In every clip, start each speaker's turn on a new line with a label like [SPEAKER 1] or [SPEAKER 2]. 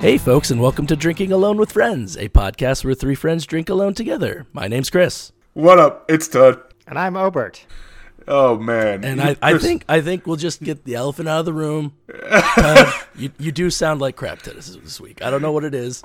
[SPEAKER 1] Hey, folks, and welcome to Drinking Alone with Friends, a podcast where three friends drink alone together. My name's Chris,
[SPEAKER 2] What up? It's Todd.
[SPEAKER 3] And I'm Obert.
[SPEAKER 2] Oh man.
[SPEAKER 1] and I, I think I think we'll just get the elephant out of the room. Todd, you you do sound like crap to us this week. I don't know what it is.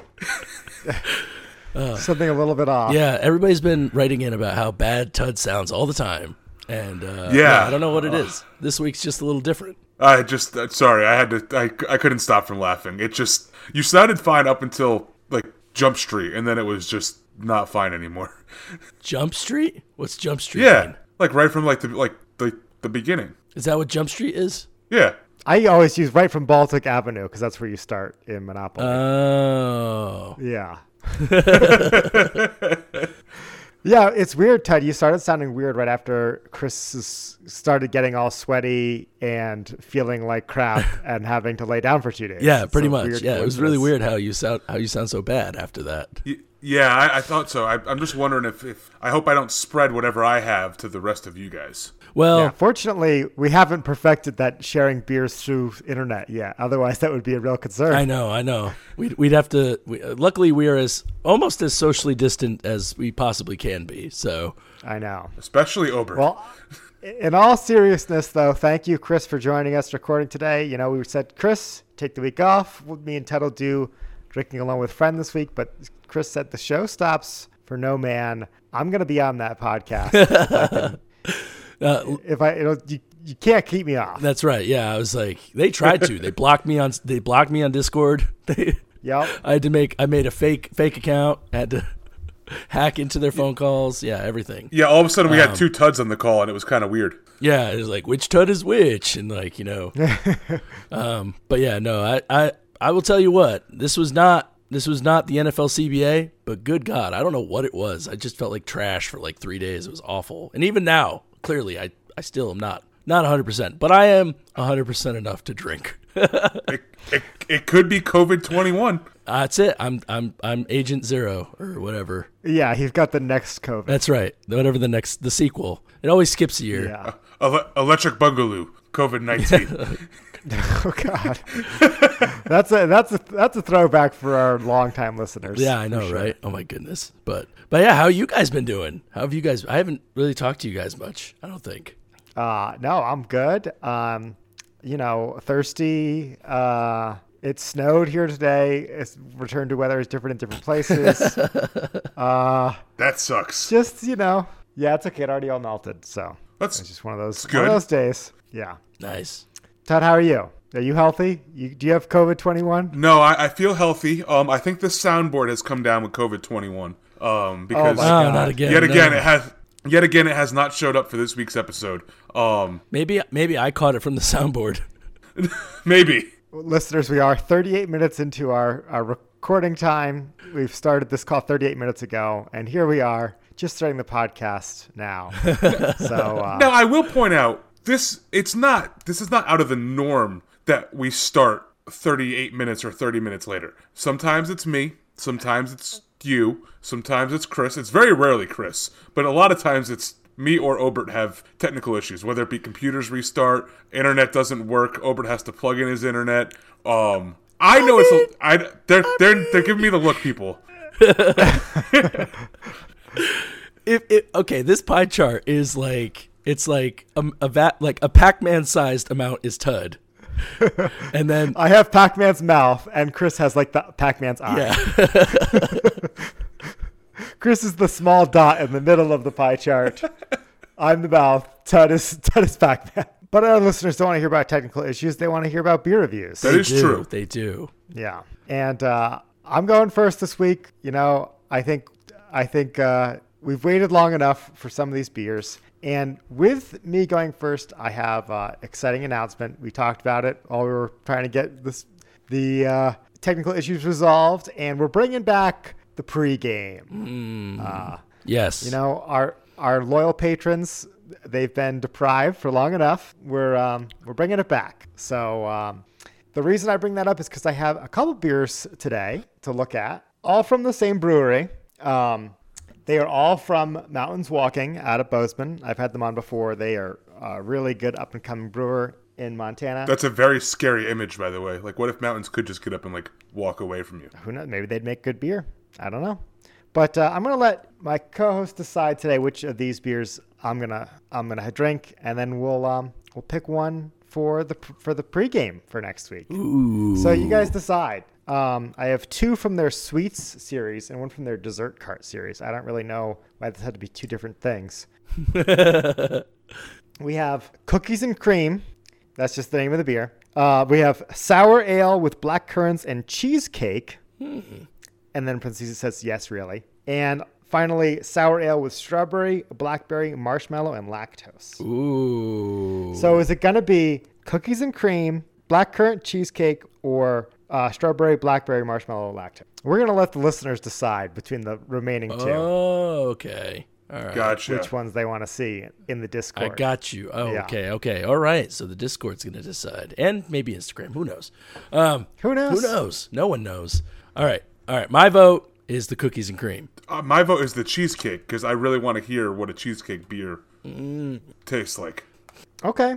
[SPEAKER 3] Something a little bit off.
[SPEAKER 1] Yeah, everybody's been writing in about how bad Tud sounds all the time, and uh,
[SPEAKER 2] Yeah.
[SPEAKER 1] I don't know what it is. This week's just a little different.
[SPEAKER 2] I just uh, sorry. I had to. I, I couldn't stop from laughing. It just you sounded fine up until like Jump Street, and then it was just not fine anymore.
[SPEAKER 1] Jump Street? What's Jump Street?
[SPEAKER 2] Yeah,
[SPEAKER 1] mean?
[SPEAKER 2] like right from like the like the the beginning.
[SPEAKER 1] is that what Jump Street is?
[SPEAKER 2] Yeah.
[SPEAKER 3] I always use right from Baltic Avenue because that's where you start in Monopoly.
[SPEAKER 1] Oh,
[SPEAKER 3] yeah. yeah, it's weird, Ted. You started sounding weird right after Chris started getting all sweaty and feeling like crap and having to lay down for two days.
[SPEAKER 1] yeah,
[SPEAKER 3] It's
[SPEAKER 1] pretty much. Yeah, it was really weird how you sound how you sound so bad after that.
[SPEAKER 2] Yeah, I, I thought so. I, I'm just wondering if, if I hope I don't spread whatever I have to the rest of you guys.
[SPEAKER 1] Well,
[SPEAKER 3] Yeah, fortunately, we haven't perfected that sharing beers through internet yet. Otherwise, that would be a real concern.
[SPEAKER 1] I know, I know. We'd, we'd have to. We, uh, luckily, we are as almost as socially distant as we possibly can be. So,
[SPEAKER 3] I know.
[SPEAKER 2] Especially Ober.
[SPEAKER 3] Well, in all seriousness, though, thank you, Chris, for joining us recording today. You know, we said, Chris, take the week off. Me and Ted will do drinking along with friend this week, but Chris said the show stops for no man. I'm going to be on that podcast. if I,
[SPEAKER 1] uh,
[SPEAKER 3] if I you, know, you, you can't keep me off.
[SPEAKER 1] that's right. Yeah, I was like, they tried to. They blocked me on. They blocked me on Discord. They,
[SPEAKER 3] Yep.
[SPEAKER 1] I had to make. I made a fake fake account. Had to hack into their phone calls. Yeah, everything.
[SPEAKER 2] yeah, all of a sudden we
[SPEAKER 1] Um,
[SPEAKER 2] had two Tuds on the call, and it was kind of weird.
[SPEAKER 1] Yeah, it was like which tud is which, and like you know. um, but yeah, no, I, I I will tell you what. This was not this was not the NFL CBA, but good God, I don't know what it was. I just felt like trash for like three days. It was awful, and even now, clearly, I I still am not not 100, percent but I am 100 percent enough to drink.
[SPEAKER 2] It, it, it could be COVID 21.
[SPEAKER 1] That's it. I'm I'm I'm Agent Zero or whatever.
[SPEAKER 3] Yeah, he's got the next COVID.
[SPEAKER 1] That's right. Whatever the next the sequel. It always skips a year.
[SPEAKER 3] yeah.
[SPEAKER 2] Uh, ele- electric Boogaloo, COVID 19.
[SPEAKER 3] Oh God. that's a that's a that's a throwback for our longtime listeners.
[SPEAKER 1] Yeah, I know, right? Oh my goodness. But but yeah, how you guys been doing? How have you guys? I haven't really talked to you guys much. I don't think.
[SPEAKER 3] Uh, no, I'm good. Um, you know, thirsty. Uh, it snowed here today. It's return to weather is different in different places. uh,
[SPEAKER 2] that sucks.
[SPEAKER 3] just you know, yeah, it's okay. It already all melted, so
[SPEAKER 2] That's
[SPEAKER 3] it's just one of those
[SPEAKER 2] good.
[SPEAKER 3] one of those days. Yeah.
[SPEAKER 1] Nice.
[SPEAKER 3] Todd, how are you? Are you healthy? You, do you have COVID twenty one?
[SPEAKER 2] No, I, I feel healthy. Um, I think the soundboard has come down with COVID twenty one. Um, because
[SPEAKER 3] my
[SPEAKER 1] Oh,
[SPEAKER 3] God.
[SPEAKER 1] not again.
[SPEAKER 2] yet
[SPEAKER 1] no.
[SPEAKER 2] again it has yet again it has not showed up for this week's episode. Um,
[SPEAKER 1] maybe maybe I caught it from the soundboard.
[SPEAKER 2] maybe.
[SPEAKER 3] Listeners, we are 38 minutes into our, our recording time. We've started this call 38 minutes ago, and here we are, just starting the podcast now. so, uh,
[SPEAKER 2] Now I will point out this. It's not. This is not out of the norm that we start thirty eight minutes or thirty minutes later. Sometimes it's me. Sometimes it's you. Sometimes it's Chris. It's very rarely Chris, but a lot of times it's me or Obert have technical issues, whether it be computers restart, internet doesn't work, Obert has to plug in his internet. Um, I know it's a, I they're they're they're giving me the look, people.
[SPEAKER 1] If it okay, this pie chart is like it's like a, a vat like a Pac-Man sized amount is Tud, and then
[SPEAKER 3] I have Pac Man's mouth, and Chris has like the Pac Man's eye.
[SPEAKER 1] yeah,
[SPEAKER 3] Chris is the small dot in the middle of the pie chart. I'm the mouth. Tud is, Tud is Pac Man. But our listeners don't want to hear about technical issues, they want to hear about beer reviews.
[SPEAKER 2] That
[SPEAKER 1] they
[SPEAKER 2] is
[SPEAKER 1] do,
[SPEAKER 2] true.
[SPEAKER 1] They do.
[SPEAKER 3] Yeah, and uh, I'm going first this week. You know, I think I think uh, we've waited long enough for some of these beers, and with me going first, I have uh, exciting announcement. We talked about it while we were trying to get this the uh, technical issues resolved, and we're bringing back the pregame. Uh,
[SPEAKER 1] Yes.
[SPEAKER 3] you know, our our loyal patrons, they've been deprived for long enough. We're um, we're bringing it back. So um, the reason I bring that up is because I have a couple beers today to look at, all from the same brewery. Um, they are all from Mountains Walking out of Bozeman. I've had them on before. They are a really good up and coming brewer. in Montana.
[SPEAKER 2] That's a very scary image, by the way. Like, what if mountains could just get up and like walk away from you?
[SPEAKER 3] Who knows? Maybe they'd make good beer. I don't know. But uh, I'm gonna let my co-host decide today which of these beers I'm gonna I'm gonna drink, and then we'll um we'll pick one for the for the pregame for next week.
[SPEAKER 1] Ooh.
[SPEAKER 3] So you guys decide. Um, I have two from their sweets series and one from their dessert cart series. I don't really know why this had to be two different things. we have cookies and cream. That's just the name of the beer. Uh, we have sour ale with black currants and cheesecake. And then parentheses it says yes, really. And finally, sour ale with strawberry, blackberry, marshmallow, and lactose.
[SPEAKER 1] Ooh.
[SPEAKER 3] So is it going to be cookies and cream, blackcurrant cheesecake, or uh, strawberry, blackberry, marshmallow, lactose? We're going to let the listeners decide between the remaining two
[SPEAKER 1] Oh, okay. All right.
[SPEAKER 2] Gotcha.
[SPEAKER 3] which ones they want to see in the Discord.
[SPEAKER 1] I got you. Oh,
[SPEAKER 3] Yeah.
[SPEAKER 1] okay, okay. All right. So the Discord's going to decide. And maybe Instagram. Who knows? Um,
[SPEAKER 3] Who knows?
[SPEAKER 1] Who knows? No one knows. All right. All right. My vote is the cookies and cream.
[SPEAKER 2] Uh, my vote is the cheesecake because I really want to hear what a cheesecake beer
[SPEAKER 3] Mm.
[SPEAKER 2] tastes like.
[SPEAKER 3] Okay.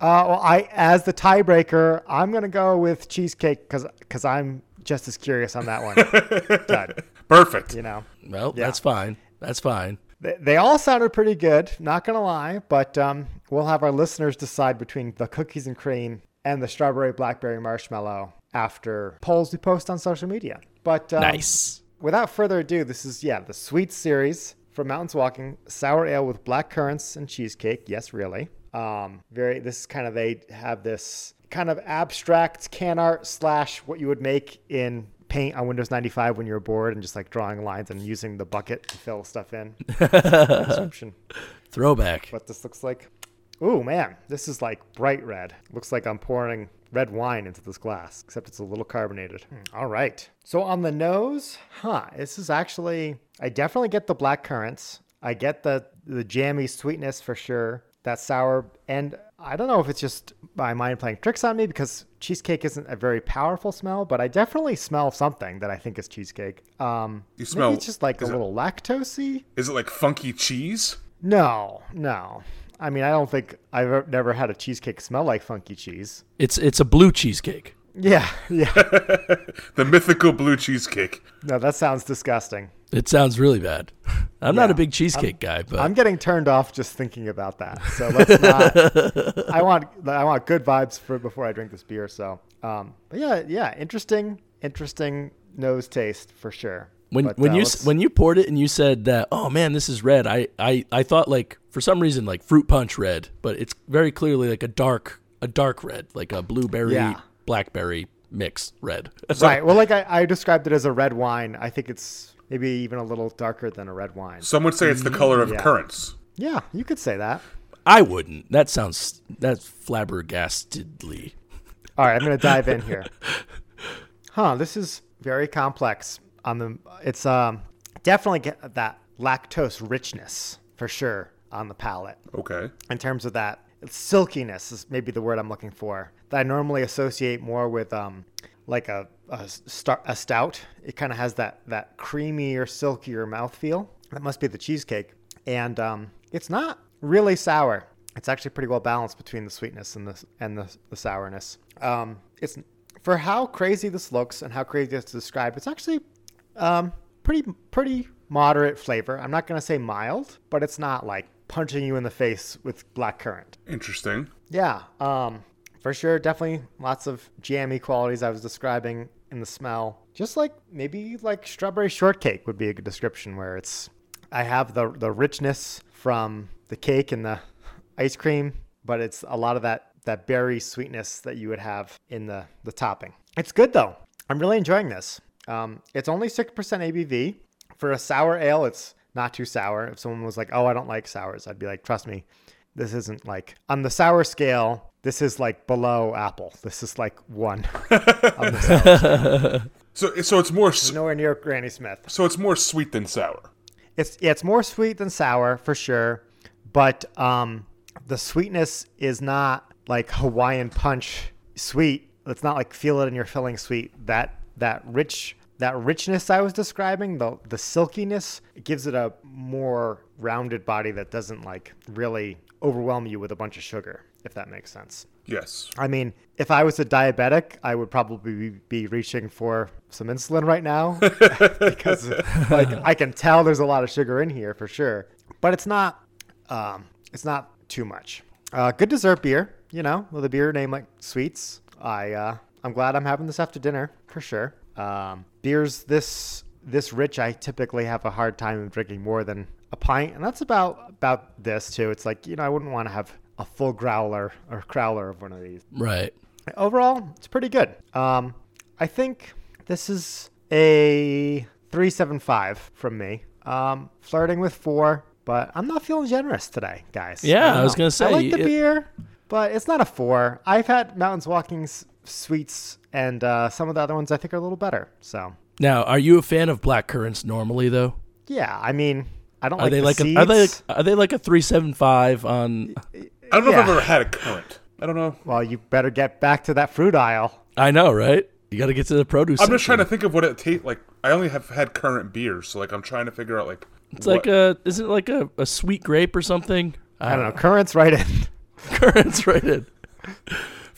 [SPEAKER 3] Uh, well, I as the tiebreaker, I'm going to go with cheesecake because because I'm just as curious on that one. Done.
[SPEAKER 2] Perfect.
[SPEAKER 3] You know.
[SPEAKER 1] Well,
[SPEAKER 3] Yeah.
[SPEAKER 1] that's fine. That's fine.
[SPEAKER 3] They, they all sounded pretty good, not gonna lie, but um, we'll have our listeners decide between the cookies and cream and the strawberry blackberry marshmallow after polls we post on social media. But um,
[SPEAKER 1] Nice.
[SPEAKER 3] Without further ado, this is yeah the sweet series from Mountains Walking sour ale with black currants and cheesecake. Yes, really. Um, very. This is kind of they have this kind of abstract can art slash what you would make in paint on Windows 95 when you're bored and just like drawing lines and using the bucket to fill stuff in.
[SPEAKER 1] Throwback.
[SPEAKER 3] what this looks like. Ooh, man, this is like bright red. Looks like I'm pouring red wine into this glass, except it's a little carbonated. Hmm, All right. So on the nose, huh, this is actually, I definitely get the black currants. I get the, the jammy sweetness for sure. That sour, and I don't know if it's just my mind playing tricks on me because cheesecake isn't a very powerful smell, but I definitely smell something that I think is cheesecake. Um,
[SPEAKER 2] You smell-
[SPEAKER 3] maybe it's just like a
[SPEAKER 2] it-
[SPEAKER 3] little lactosey.
[SPEAKER 2] Is it like funky cheese?
[SPEAKER 3] No, no. I mean, I don't think I've ever- never had a cheesecake smell like funky cheese.
[SPEAKER 1] It's it's a blue cheesecake.
[SPEAKER 3] Yeah, yeah.
[SPEAKER 2] The mythical blue cheesecake.
[SPEAKER 3] No, that sounds disgusting.
[SPEAKER 1] It sounds really bad. I'm not a big cheesecake guy, but
[SPEAKER 3] I'm getting turned off just thinking about that. So let's not. I want I want good vibes for before I drink this beer. So, um, but yeah, yeah, interesting, interesting nose taste for sure.
[SPEAKER 1] When
[SPEAKER 3] But,
[SPEAKER 1] when
[SPEAKER 3] uh,
[SPEAKER 1] you
[SPEAKER 3] let's-
[SPEAKER 1] when you poured it and you said that, oh man, this is red. I, I I thought like for some reason like fruit punch red, but it's very clearly like a dark a dark red, like a blueberry
[SPEAKER 3] Yeah.
[SPEAKER 1] blackberry mix red.
[SPEAKER 3] right, well, like I, I described it as a red wine. I think it's maybe even a little darker than a red wine.
[SPEAKER 2] Some would say it's the color of
[SPEAKER 3] Yeah.
[SPEAKER 2] currants.
[SPEAKER 3] Yeah, you could say that.
[SPEAKER 1] I wouldn't. That sounds that's flabbergastedly.
[SPEAKER 3] All right, I'm going to dive in here. Huh, this is very complex. On the, it's um definitely get that lactose richness for sure on the palate.
[SPEAKER 2] Okay.
[SPEAKER 3] In terms of that silkiness is maybe the word I'm looking for. That I normally associate more with um like a a, star, a stout. It kind of has that that creamier, silkier mouthfeel. That must be the cheesecake. And um, it's not really sour. It's actually pretty well balanced between the sweetness and the and the, the sourness. Um, it's for how crazy this looks and how crazy it's described. It's actually um, pretty pretty moderate flavor. I'm not gonna say mild, but it's not like punching you in the face with black currant.
[SPEAKER 2] Interesting.
[SPEAKER 3] Yeah, um, for sure, definitely lots of jammy qualities I was describing in the smell. Just like maybe like strawberry shortcake would be a good description, where it's I have the the richness from the cake and the ice cream, but it's a lot of that that berry sweetness that you would have in the the topping. It's good though. I'm really enjoying this. Um, it's only six percent ABV for a sour ale. It's not too sour. If someone was like, "Oh, I don't like sours," I'd be like, "Trust me, this isn't like on the sour scale. This is like below apple. This is like one on the sour.
[SPEAKER 2] So so it's more
[SPEAKER 3] Nowhere near Granny Smith.
[SPEAKER 2] so it's more sweet than sour.
[SPEAKER 3] It's yeah, it's more sweet than sour for sure, but um, the sweetness is not like Hawaiian punch sweet. It's not like feel it in your filling sweet. That that rich that richness I was describing, the the silkiness, it gives it a more rounded body that doesn't like really overwhelm you with a bunch of sugar, if that makes sense.
[SPEAKER 2] Yes.
[SPEAKER 3] I mean, if I was a diabetic, I would probably be, reaching for some insulin right now because like I can tell there's a lot of sugar in here for sure. But it's not um, it's not too much. Uh, good dessert beer, you know, with a beer name like Sweets. I uh, I'm glad I'm having this after dinner for sure. Um, beers this this rich, I typically have a hard time drinking more than a pint, and that's about about this too. It's like you know I wouldn't want to have a full growler or crowler of one of these.
[SPEAKER 1] Right.
[SPEAKER 3] Overall, it's pretty good. Um, I think this is a three seven five from me. Um, flirting with four, but I'm not feeling generous today, guys.
[SPEAKER 1] Yeah,
[SPEAKER 3] don't
[SPEAKER 1] I was gonna say,
[SPEAKER 3] I like the
[SPEAKER 1] it-
[SPEAKER 3] beer, but it's not a four. I've had Mountains Walking's sweets, and uh, some of the other ones I think are a little better. So
[SPEAKER 1] Now, are you a fan of black currants normally though?
[SPEAKER 3] yeah, I mean, I don't
[SPEAKER 1] Are
[SPEAKER 3] like
[SPEAKER 1] they
[SPEAKER 3] the
[SPEAKER 1] like
[SPEAKER 3] seeds.
[SPEAKER 1] a, are they are they like a three seven five on?
[SPEAKER 2] I don't know if I've ever had a currant. I don't know.
[SPEAKER 3] well, you better get back to that fruit aisle.
[SPEAKER 1] I know, right? You got to get to the produce.
[SPEAKER 2] I'm just trying to think of what it tastes like. I only have had current beers, so like I'm trying to figure out like
[SPEAKER 1] It's like a isn't it like a, a sweet grape or something?
[SPEAKER 3] I don't know. Currents right in.
[SPEAKER 1] Currents right in.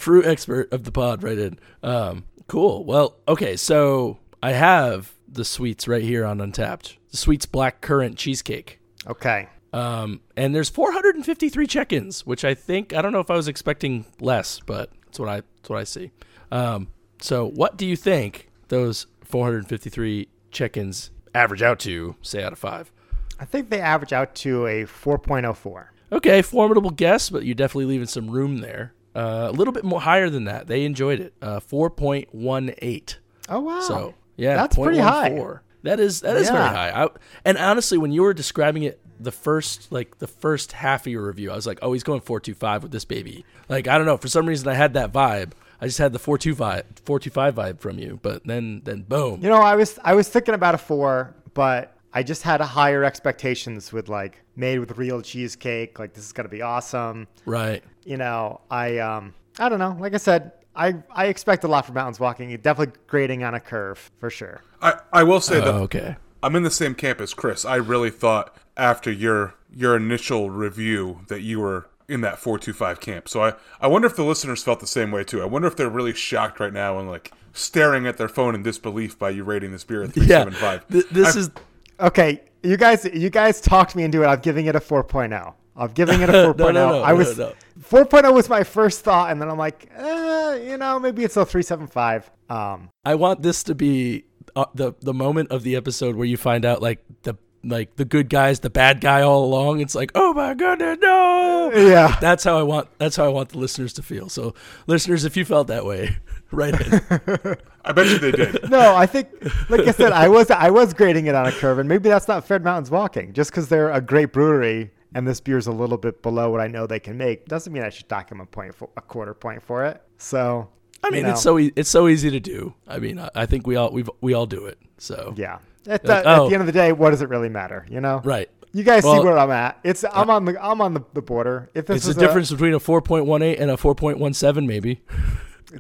[SPEAKER 1] Fruit expert of the pod right in. Um, cool. Well, okay, so I have the sweets right here on Untappd. The sweets black currant cheesecake.
[SPEAKER 3] Okay.
[SPEAKER 1] Um, and there's 453 check-ins, which I think I don't know if I was expecting less, but that's what I that's what I see. Um, so what do you think those 453 check-ins average out to? Say out of five.
[SPEAKER 3] I think they average out to a 4.04.
[SPEAKER 1] Okay, formidable guess, but you're definitely leaving some room there. Uh, a little bit more higher than that. They enjoyed it. Uh, 4.18.
[SPEAKER 3] Oh wow.
[SPEAKER 1] So yeah,
[SPEAKER 3] That's pretty high.
[SPEAKER 1] 0.14. That is that is very high. I, and honestly, when you were describing it, the first like the first half of your review, I was like, oh, he's going 4.25 with this baby. Like I don't know, for some reason I had that vibe. I just had the 4.25 4.25 vibe from you, but then then boom.
[SPEAKER 3] You know, I was I was thinking about a four, but I just had a higher expectations with like made with real cheesecake. Like this is gonna be awesome.
[SPEAKER 1] Right.
[SPEAKER 3] You know, I um I don't know. Like I said, I I expect a lot from Mountains Walking. It definitely grading on a curve for sure.
[SPEAKER 2] I I will say that
[SPEAKER 1] Oh, okay.
[SPEAKER 2] I'm in the same camp as Chris. I really thought after your your initial review that you were in that 425 camp. So I I wonder if the listeners felt the same way too. I wonder if they're really shocked right now and like staring at their phone in disbelief by you rating this beer at
[SPEAKER 1] Yeah.
[SPEAKER 2] 375.
[SPEAKER 1] Th- this
[SPEAKER 2] I-
[SPEAKER 1] is
[SPEAKER 3] Okay, you guys you guys talked me into it. I'm giving it a 4.0. I'm giving it a 4.0.
[SPEAKER 1] No, no, no,
[SPEAKER 3] I
[SPEAKER 1] no,
[SPEAKER 3] was
[SPEAKER 1] no.
[SPEAKER 3] 4.0 was my first thought, and then I'm like, eh, you know, maybe it's a 375. Um,
[SPEAKER 1] I want this to be uh, the the moment of the episode where you find out like the like the good guy's the bad guy all along. It's like, oh my goodness, no.
[SPEAKER 3] yeah.
[SPEAKER 1] That's how I want. That's how I want the listeners to feel. So, listeners, if you felt that way, right in.
[SPEAKER 2] I bet you they did.
[SPEAKER 3] No, I think, like I said, I was I was grading it on a curve, and maybe that's not Fed Mountains Walking. Just because they're a great brewery and this beer is a little bit below what I know they can make doesn't mean I should dock them a point for a quarter point for it. So,
[SPEAKER 1] I mean,
[SPEAKER 3] you
[SPEAKER 1] it's so e- it's so easy to do. I mean, I, I think we all we we all do it. So
[SPEAKER 3] yeah. At,
[SPEAKER 1] Like,
[SPEAKER 3] the, at
[SPEAKER 1] oh.
[SPEAKER 3] the end of the day, what does it really matter? You know,
[SPEAKER 1] right.
[SPEAKER 3] You guys
[SPEAKER 1] Well-
[SPEAKER 3] see where I'm at. It's I'm on the I'm on the, the border. If this
[SPEAKER 1] It's the
[SPEAKER 3] a-
[SPEAKER 1] difference between a 4.18 and a 4.17, maybe.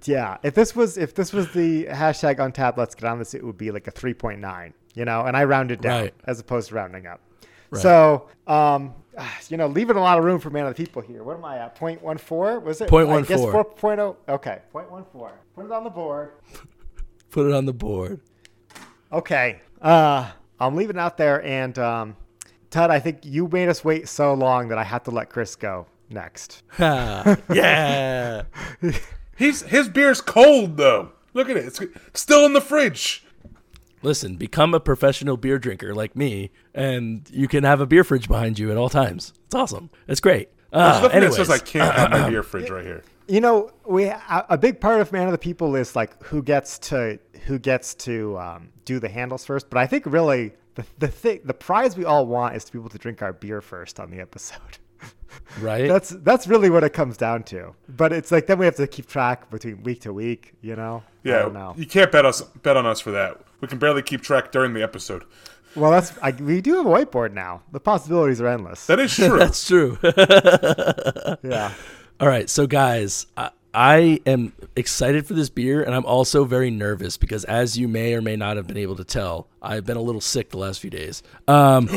[SPEAKER 3] Yeah, if this was if this was the hashtag Untappd, let's get on this, it would be like a three point nine, you know, and I rounded down
[SPEAKER 1] Right.
[SPEAKER 3] as opposed to rounding up.
[SPEAKER 1] Right.
[SPEAKER 3] So, um, you know, leaving a lot of room for man of the people here. What am I at? Point one four? Was it?
[SPEAKER 1] Point
[SPEAKER 3] I
[SPEAKER 1] one
[SPEAKER 3] guess
[SPEAKER 1] four.
[SPEAKER 3] four point oh. Okay, point one four. Put it on the board.
[SPEAKER 1] Put it on the board.
[SPEAKER 3] Okay. Uh, I'm leaving out there, and um, Todd, I think you made us wait so long that I have to let Chris go next.
[SPEAKER 1] Yeah.
[SPEAKER 2] He's his beer's cold though. Look at it. It's still in the fridge.
[SPEAKER 1] Listen, become a professional beer drinker like me, and you can have a beer fridge behind you at all times. It's awesome. It's great.
[SPEAKER 2] There's
[SPEAKER 1] Uh,
[SPEAKER 2] nothing
[SPEAKER 1] anyways,
[SPEAKER 2] that says I can't have my beer fridge right here.
[SPEAKER 3] You know, we a a big part of man of the people is like who gets to who gets to um, do the handles first. But I think really the the thing the prize we all want is to be able to drink our beer first on the episode.
[SPEAKER 1] right?
[SPEAKER 3] that's that's really what it comes down to. But it's like then we have to keep track between week to week. You know? I
[SPEAKER 2] Yeah,
[SPEAKER 3] don't know.
[SPEAKER 2] you can't bet us bet on us for that. We can barely keep track during the episode.
[SPEAKER 3] Well, that's I, we do have a whiteboard now. The possibilities are endless.
[SPEAKER 2] That is true.
[SPEAKER 1] That's true.
[SPEAKER 3] yeah.
[SPEAKER 1] All right, so guys, I, I am excited for this beer, and I'm also very nervous because, as you may or may not have been able to tell, I've been a little sick the last few days. Um,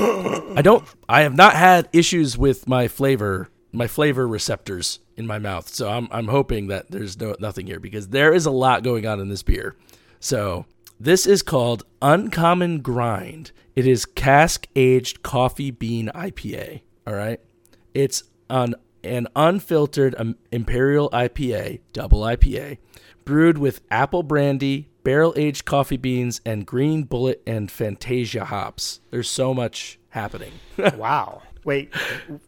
[SPEAKER 1] I don't, I have not had issues with my flavor, my flavor receptors in my mouth. So I'm I'm hoping that there's no nothing here because there is a lot going on in this beer. So this is called Uncommon Grind. It is cask aged coffee bean IPA. All right. It's an an unfiltered um, imperial IPA, double IPA, brewed with apple brandy, barrel aged coffee beans, and green bullet and Fantasia hops. There's so much happening.
[SPEAKER 3] wow. Wait,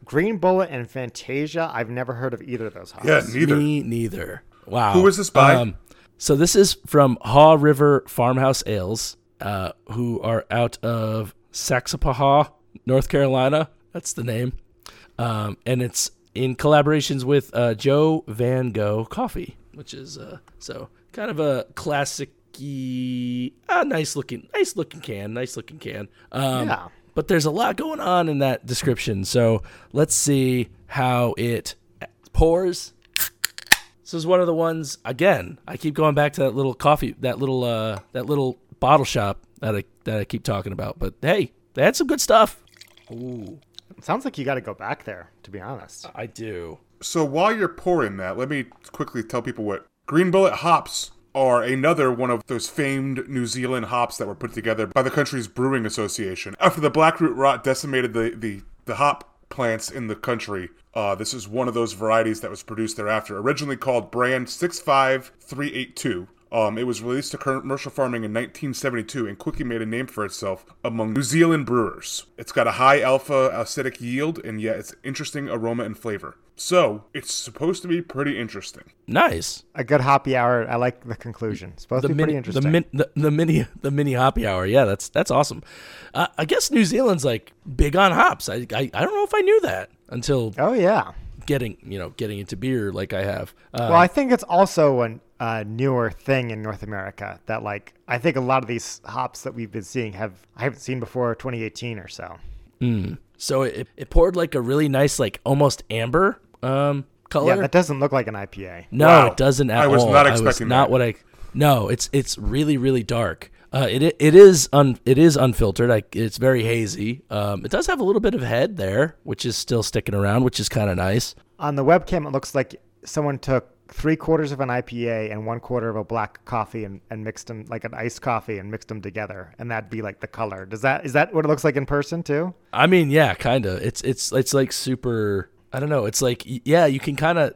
[SPEAKER 3] Green Bullet and Fantasia? I've never heard of either of those hops.
[SPEAKER 2] Yeah, neither.
[SPEAKER 1] Me neither. Wow.
[SPEAKER 2] Who is this by?
[SPEAKER 1] Um, so this is from Haw River Farmhouse Ales, uh, who are out of Saxapahaw, North Carolina. That's the name. Um, and it's in collaborations with uh, Joe Van Gogh Coffee, which is uh, so kind of a classic uh, nice looking, nice looking can, nice looking can. Um,
[SPEAKER 3] Yeah.
[SPEAKER 1] But there's a lot going on in that description, so let's see how it pours. This is one of the ones again. I keep going back to that little coffee, that little, uh, that little bottle shop that I that I keep talking about. But hey, they had some good stuff. Ooh,
[SPEAKER 3] It sounds like you got to go back there, to be honest.
[SPEAKER 1] I do.
[SPEAKER 2] So while you're pouring that, let me quickly tell people what Green Bullet hops are another one of those famed New Zealand hops that were put together by the country's brewing association. After the blackroot rot decimated the, the, the hop plants in the country, uh, this is one of those varieties that was produced thereafter. Originally called Brand 65382. Um, it was released to commercial farming in 1972 and quickly made a name for itself among New Zealand brewers. It's got a high alpha acidic yield and yet it's interesting aroma and flavor. So it's supposed to be pretty interesting.
[SPEAKER 1] Nice.
[SPEAKER 3] A good hoppy hour. I like the conclusion. It's supposed
[SPEAKER 1] the
[SPEAKER 3] to be
[SPEAKER 1] mini,
[SPEAKER 3] pretty interesting.
[SPEAKER 1] the, min, the the mini the mini hoppy hour. Yeah, that's that's awesome. Uh, I guess New Zealand's like big on hops. I, I I don't know if I knew that until
[SPEAKER 3] oh, yeah.
[SPEAKER 1] getting you know getting into beer like I have. Uh,
[SPEAKER 3] Well, I think it's also a uh, newer thing in North America that, like, I think a lot of these hops that we've been seeing have I haven't seen before 2018 or so.
[SPEAKER 1] so it, it poured like a really nice like almost amber um color.
[SPEAKER 3] Yeah, that doesn't look like an IPA.
[SPEAKER 1] no,
[SPEAKER 2] Wow.
[SPEAKER 1] it doesn't at all.
[SPEAKER 2] I was
[SPEAKER 1] all.
[SPEAKER 2] not
[SPEAKER 1] I was
[SPEAKER 2] expecting
[SPEAKER 1] not
[SPEAKER 2] that.
[SPEAKER 1] what I. No, it's it's really really dark. Uh, it it is un it is unfiltered. I, it's very hazy. Um, it does have a little bit of head there, which is still sticking around, which is kind of nice.
[SPEAKER 3] On the webcam, it looks like someone took three quarters of an IPA and one quarter of a black coffee and, and mixed them like an iced coffee and mixed them together, and that'd be like the color. Does that is that what it looks like in person too?
[SPEAKER 1] I mean, yeah, kind of. It's it's it's like super. I don't know. It's like yeah, you can kind of.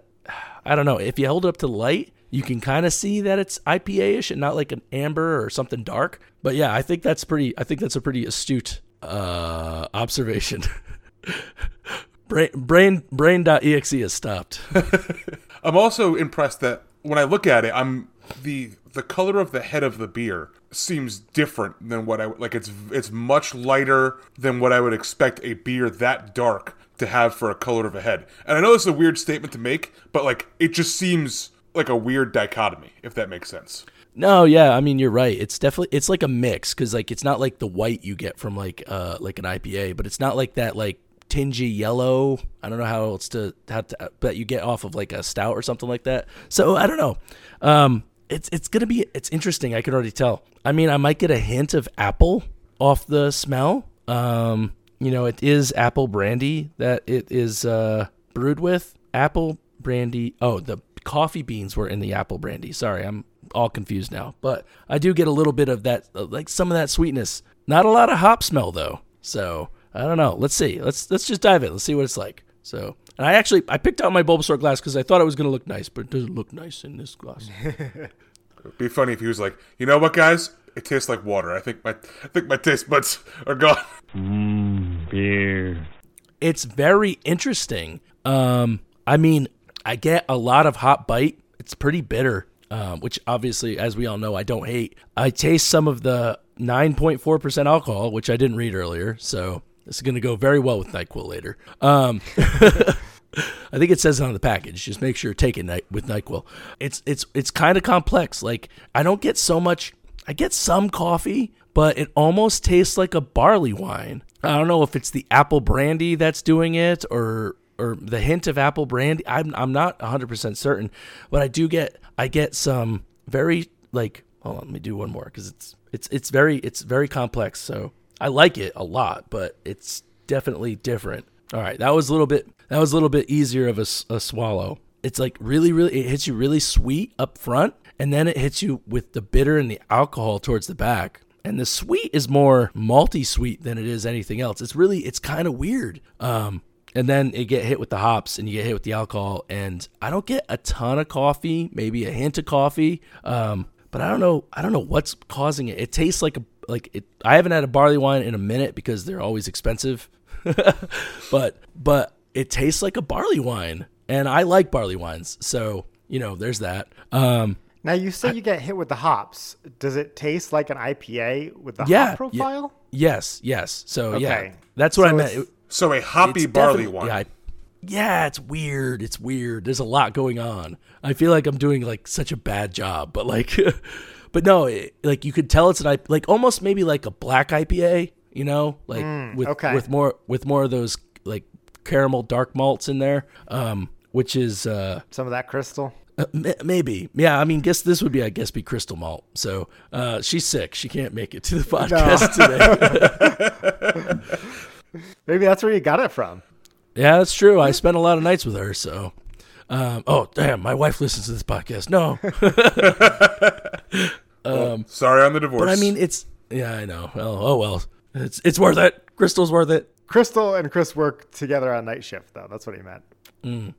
[SPEAKER 1] I don't know if you hold it up to light, you can kind of see that it's IPA-ish and not like an amber or something dark. But yeah, I think that's pretty. I think that's a pretty astute uh, observation. brain brain brain.exe has stopped.
[SPEAKER 2] I'm also impressed that when I look at it, I'm the the color of the head of the beer seems different than what I like. It's it's much lighter than what I would expect a beer that dark to have for a color of a head. And I know this is a weird statement to make, but like it just seems like a weird dichotomy, if that makes sense.
[SPEAKER 1] No, yeah, I mean you're right. It's definitely it's like a mix because like it's not like the white you get from like uh like an IPA, but it's not like that like tingy yellow. I don't know how else to how to that you get off of like a stout or something like that. So I don't know. Um, it's it's gonna be it's interesting. I could already tell. I mean, I might get a hint of apple off the smell. Um, you know, it is apple brandy that it is uh brewed with apple brandy. Oh, the coffee beans were in the apple brandy. Sorry, I'm all confused now. But I do get a little bit of that, like some of that sweetness. Not a lot of hop smell though. So I don't know. Let's see. Let's let's just dive in. Let's see what it's like. So, and I actually I picked out my Bulbasaur glass because I thought it was gonna look nice, but it doesn't look nice in this glass.
[SPEAKER 2] It'd be funny if he was like, you know what, guys? It tastes like water. I think my I think my taste buds are gone. Beer.
[SPEAKER 1] it's very interesting. Um, I mean, I get a lot of hop bite. It's pretty bitter, um, which obviously, as we all know, I don't hate. I taste some of the 9.4% alcohol, which I didn't read earlier. So this is going to go very well with NyQuil later. Um, I think it says it on the package. Just make sure you take it with Nyquil. It's it's it's kind of complex. Like I don't get so much. I get some coffee, but it almost tastes like a barley wine. I don't know if it's the apple brandy that's doing it or or the hint of apple brandy. I'm I'm not 100% certain, but I do get I get some very like hold on, let me do one more cuz it's it's it's very it's very complex. So I like it a lot, but it's definitely different. All right, that was a little bit that was a little bit easier of a, a swallow. it's like really, really, it hits you really sweet up front, and then it hits you with the bitter and the alcohol towards the back. And the sweet is more malty sweet than it is anything else. It's really, it's kind of weird. Um, and then it get hit with the hops and you get hit with the alcohol. And I don't get a ton of coffee, maybe a hint of coffee. Um, but I don't know, I don't know what's causing it. It tastes like a like it. I haven't had a barley wine in a minute because they're always expensive. but but it tastes like a barley wine, and I like barley wines, so you know there's that. Um,
[SPEAKER 3] Now you say you get hit with the hops. Does it taste like an IPA with the
[SPEAKER 1] Yeah,
[SPEAKER 3] hop profile?
[SPEAKER 1] yes, yes. So yeah, that's what
[SPEAKER 3] So
[SPEAKER 1] I meant. It-
[SPEAKER 2] So a hoppy
[SPEAKER 1] it's
[SPEAKER 2] barley wine.
[SPEAKER 1] Yeah, I- yeah, it's weird. It's weird. There's a lot going on. I feel like I'm doing like such a bad job, but like, but no, it, like you could tell it's an I like almost maybe like a black IPA. You know, like with
[SPEAKER 3] Mm, okay.
[SPEAKER 1] with more with more of those like caramel dark malts in there, um, which is uh,
[SPEAKER 3] Some of that crystal.
[SPEAKER 1] Uh, maybe yeah. I mean, guess this would be I guess be crystal malt. So uh, she's sick. She can't make it to the podcast today.
[SPEAKER 3] Maybe that's where you got it from.
[SPEAKER 1] Yeah, that's true. I spent a lot of nights with her, so. Um, oh, damn! My wife listens to this podcast. No,
[SPEAKER 2] Sorry on the divorce.
[SPEAKER 1] but I mean, it's yeah, I know. Well, oh well, it's it's worth it. Crystal's worth it.
[SPEAKER 3] Crystal and Chris work together on night shift, though. That's what he meant.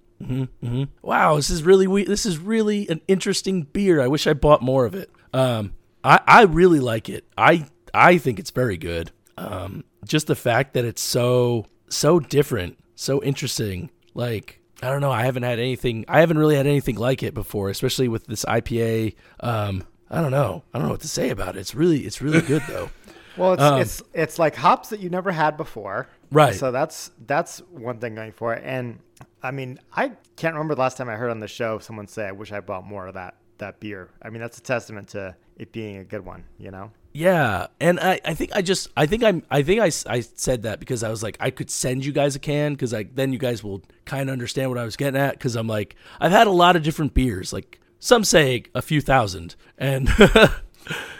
[SPEAKER 1] Wow, this is really we- this is really an interesting beer. I wish I bought more of it. Um, I I really like it. I I think it's very good. Um, just the fact that it's so so different, so interesting. Like I don't know, I haven't had anything. I haven't really had anything like it before, especially with this IPA. Um, I don't know. I don't know what to say about it. It's really it's really good though.
[SPEAKER 3] Well, it's it's it's like hops that you never had before.
[SPEAKER 1] Right.
[SPEAKER 3] So that's that's one thing going for it. And I mean, I can't remember the last time I heard on the show someone say, "I wish I bought more of that that beer." I mean, that's a testament to it being a good one. You know.
[SPEAKER 1] Yeah, and I, I think I just I think I'm I think I, I said that because I was like I could send you guys a can because like then you guys will kind of understand what I was getting at because I'm like I've had a lot of different beers like some say a few thousand and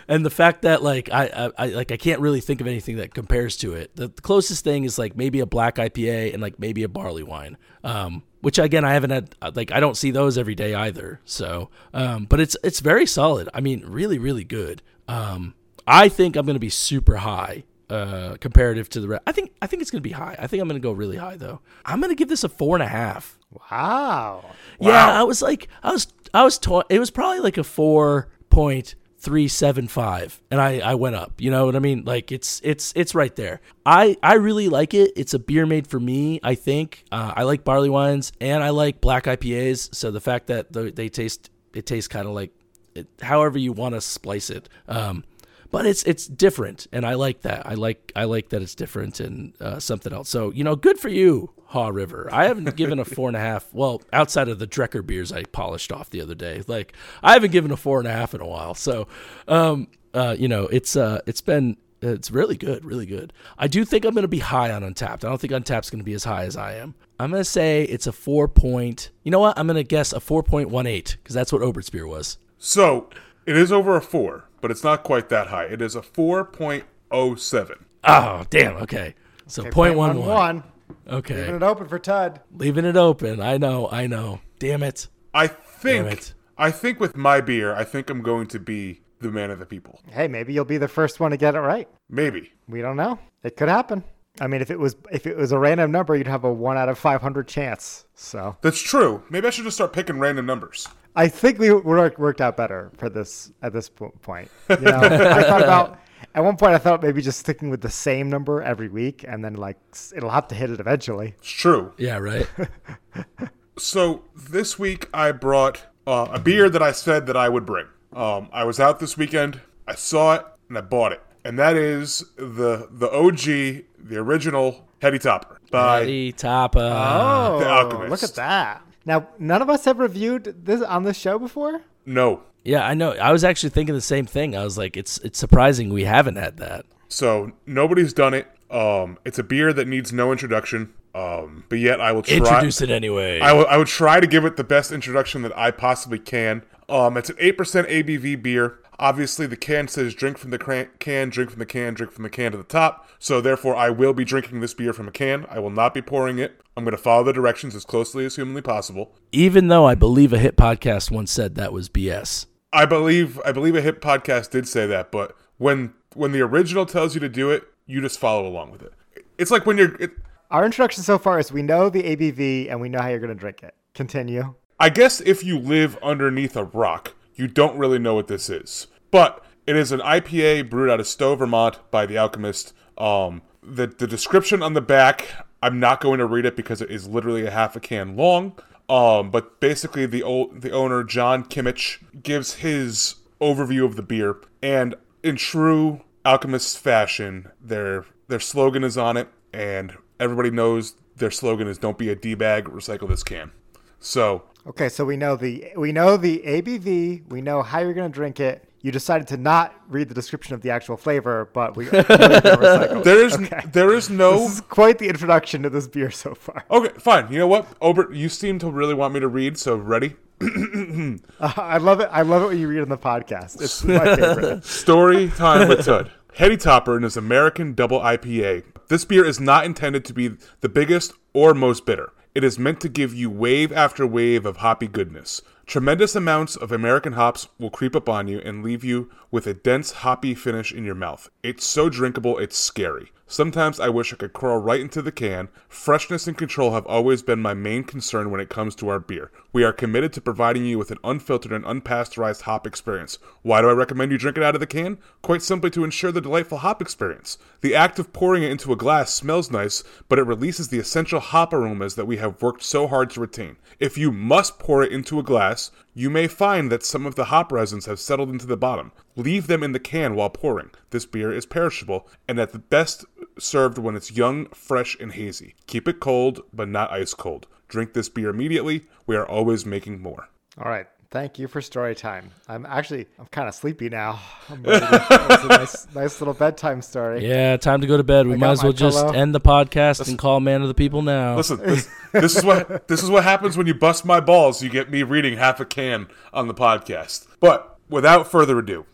[SPEAKER 1] and the fact that like I, I, I like I can't really think of anything that compares to it. The, the closest thing is like maybe a black IPA and like maybe a barley wine. Um, which again I haven't had like I don't see those every day either. So, um, but it's it's very solid. I mean, really really good. Um, I think I'm going to be super high uh, comparative to the rest. I think I think it's going to be high. I think I'm going to go really high though. I'm going to give this a four and a half.
[SPEAKER 3] Wow.
[SPEAKER 1] Yeah, I was like, I was, I was, to- it was probably like a four point three seven five, and I, I went up. You know what I mean? Like it's, it's, it's right there. I, I really like it. It's a beer made for me. I think uh, I like barley wines and I like black IPAs. So the fact that the, they taste, it tastes kind of like, it, however you want to splice it. Um, but it's it's different, and I like that. I like I like that it's different and uh, something else. So you know, good for you, Haw River. I haven't given a four and a half. Well, outside of the Drecker beers I polished off the other day, like I haven't given a four and a half in a while. So, um, uh, you know, it's uh, it's been it's really good, really good. I do think I'm going to be high on Untappd. I don't think Untappd's going to be as high as I am. I'm going to say it's a four point. You know what? I'm going to guess a four point one eight because that's what Obert's beer was.
[SPEAKER 2] So it is over a four, but it's not quite that high. It is a four point oh seven.
[SPEAKER 1] Oh, damn. Okay. So
[SPEAKER 3] Okay,
[SPEAKER 1] point one one.
[SPEAKER 3] One.
[SPEAKER 1] Okay.
[SPEAKER 3] Leaving it open for Tud.
[SPEAKER 1] Leaving it open. I know. I know. Damn it.
[SPEAKER 2] I think.
[SPEAKER 1] Damn
[SPEAKER 2] think
[SPEAKER 1] it.
[SPEAKER 2] I think with my beer, I think I'm going to be the man of the people.
[SPEAKER 3] Hey, maybe you'll be the first one to get it right.
[SPEAKER 2] Maybe.
[SPEAKER 3] We don't know. It could happen. I mean, if it was if it was a random number, you'd have a one out of five hundred chance. So
[SPEAKER 2] That's true. Maybe I should just start picking random numbers.
[SPEAKER 3] I think we worked worked out better for this at this point. You know, I thought about at one point I thought maybe just sticking with the same number every week, and then like it'll have to hit it eventually.
[SPEAKER 2] It's true.
[SPEAKER 1] Yeah, right.
[SPEAKER 2] So this week I brought uh, a beer that I said that I would bring. Um, I was out this weekend. I saw it and I bought it, and that is the the OG, the original Heady Topper by
[SPEAKER 1] Eddie Tapa.
[SPEAKER 3] Oh,
[SPEAKER 2] The Alchemist.
[SPEAKER 3] look at that! Now, none of us have reviewed this on this show before.
[SPEAKER 2] No.
[SPEAKER 1] Yeah, I know. I was actually thinking the same thing. I was like, it's it's surprising we haven't had that.
[SPEAKER 2] So nobody's done it. Um, it's a beer that needs no introduction. Um, but yet I will try.
[SPEAKER 1] Introduce it anyway.
[SPEAKER 2] I will, I would try to give it the best introduction that I possibly can. Um, it's an 8% ABV beer, Obviously, the can says drink from the can, drink from the can, drink from the can to the top. So, therefore, I will be drinking this beer from a can. I will not be pouring it. I'm going to follow the directions as closely as humanly possible.
[SPEAKER 1] Even though I believe a hit podcast once said that was BS.
[SPEAKER 2] I believe I believe a hip podcast did say that, but when when the original tells you to do it, you just follow along with it. It's like when you're. It,
[SPEAKER 3] Our introduction so far is we know the ABV and we know how you're going to drink it. Continue.
[SPEAKER 2] I guess if you live underneath a rock, you don't really know what this is. But it is an IPA brewed out of Stowe, Vermont by The Alchemist. Um, the, the description on the back, I'm not going to read it because it is literally a half a can long. Um, but basically, the old, the owner John Kimmich gives his overview of the beer, and in true Alchemist fashion, their their slogan is on it, and everybody knows their slogan is "Don't be a d bag, recycle this can." So
[SPEAKER 3] Okay, so we know the we know the ABV, we know how you're to drink it. You decided to not read the description of the actual flavor, but we. we
[SPEAKER 2] there is
[SPEAKER 3] Okay.
[SPEAKER 2] there is no
[SPEAKER 3] This is quite the introduction to this beer so far.
[SPEAKER 2] Okay, fine. You know what, Obert, you seem to really want me to read, so ready?
[SPEAKER 3] Uh, I love it. I love it when you read on the podcast. It's my favorite.
[SPEAKER 2] Story time with Tud. Heady Topper in his American Double IPA. This beer is not intended to be the biggest or most bitter. It is meant to give you wave after wave of hoppy goodness. Tremendous amounts of American hops will creep up on you and leave you with a dense hoppy finish in your mouth. It's so drinkable, it's scary. Sometimes I wish I could crawl right into the can. Freshness and control have always been my main concern when it comes to our beer. We are committed to providing you with an unfiltered and unpasteurized hop experience. Why do I recommend you drink it out of the can? Quite simply to ensure the delightful hop experience. The act of pouring it into a glass smells nice, but it releases the essential hop aromas that we have worked so hard to retain. If you must pour it into a glass, you may find that some of the hop resins have settled into the bottom. Leave them in the can while pouring. This beer is perishable and at the best served when it's young, fresh, and hazy. Keep it cold, but not ice cold. Drink this beer immediately. We are always making more.
[SPEAKER 3] All right. Thank you for story time. I'm actually I'm kind of sleepy now. I'm ready to, that was a nice, nice little bedtime story.
[SPEAKER 1] Yeah, time to go to bed. We
[SPEAKER 3] I
[SPEAKER 1] might as well
[SPEAKER 3] my
[SPEAKER 1] just
[SPEAKER 3] pillow.
[SPEAKER 1] end the podcast and call man of the people now.
[SPEAKER 2] Listen, this, this is what this is what happens when you bust my balls. You get me reading half a can on the podcast. But without further ado,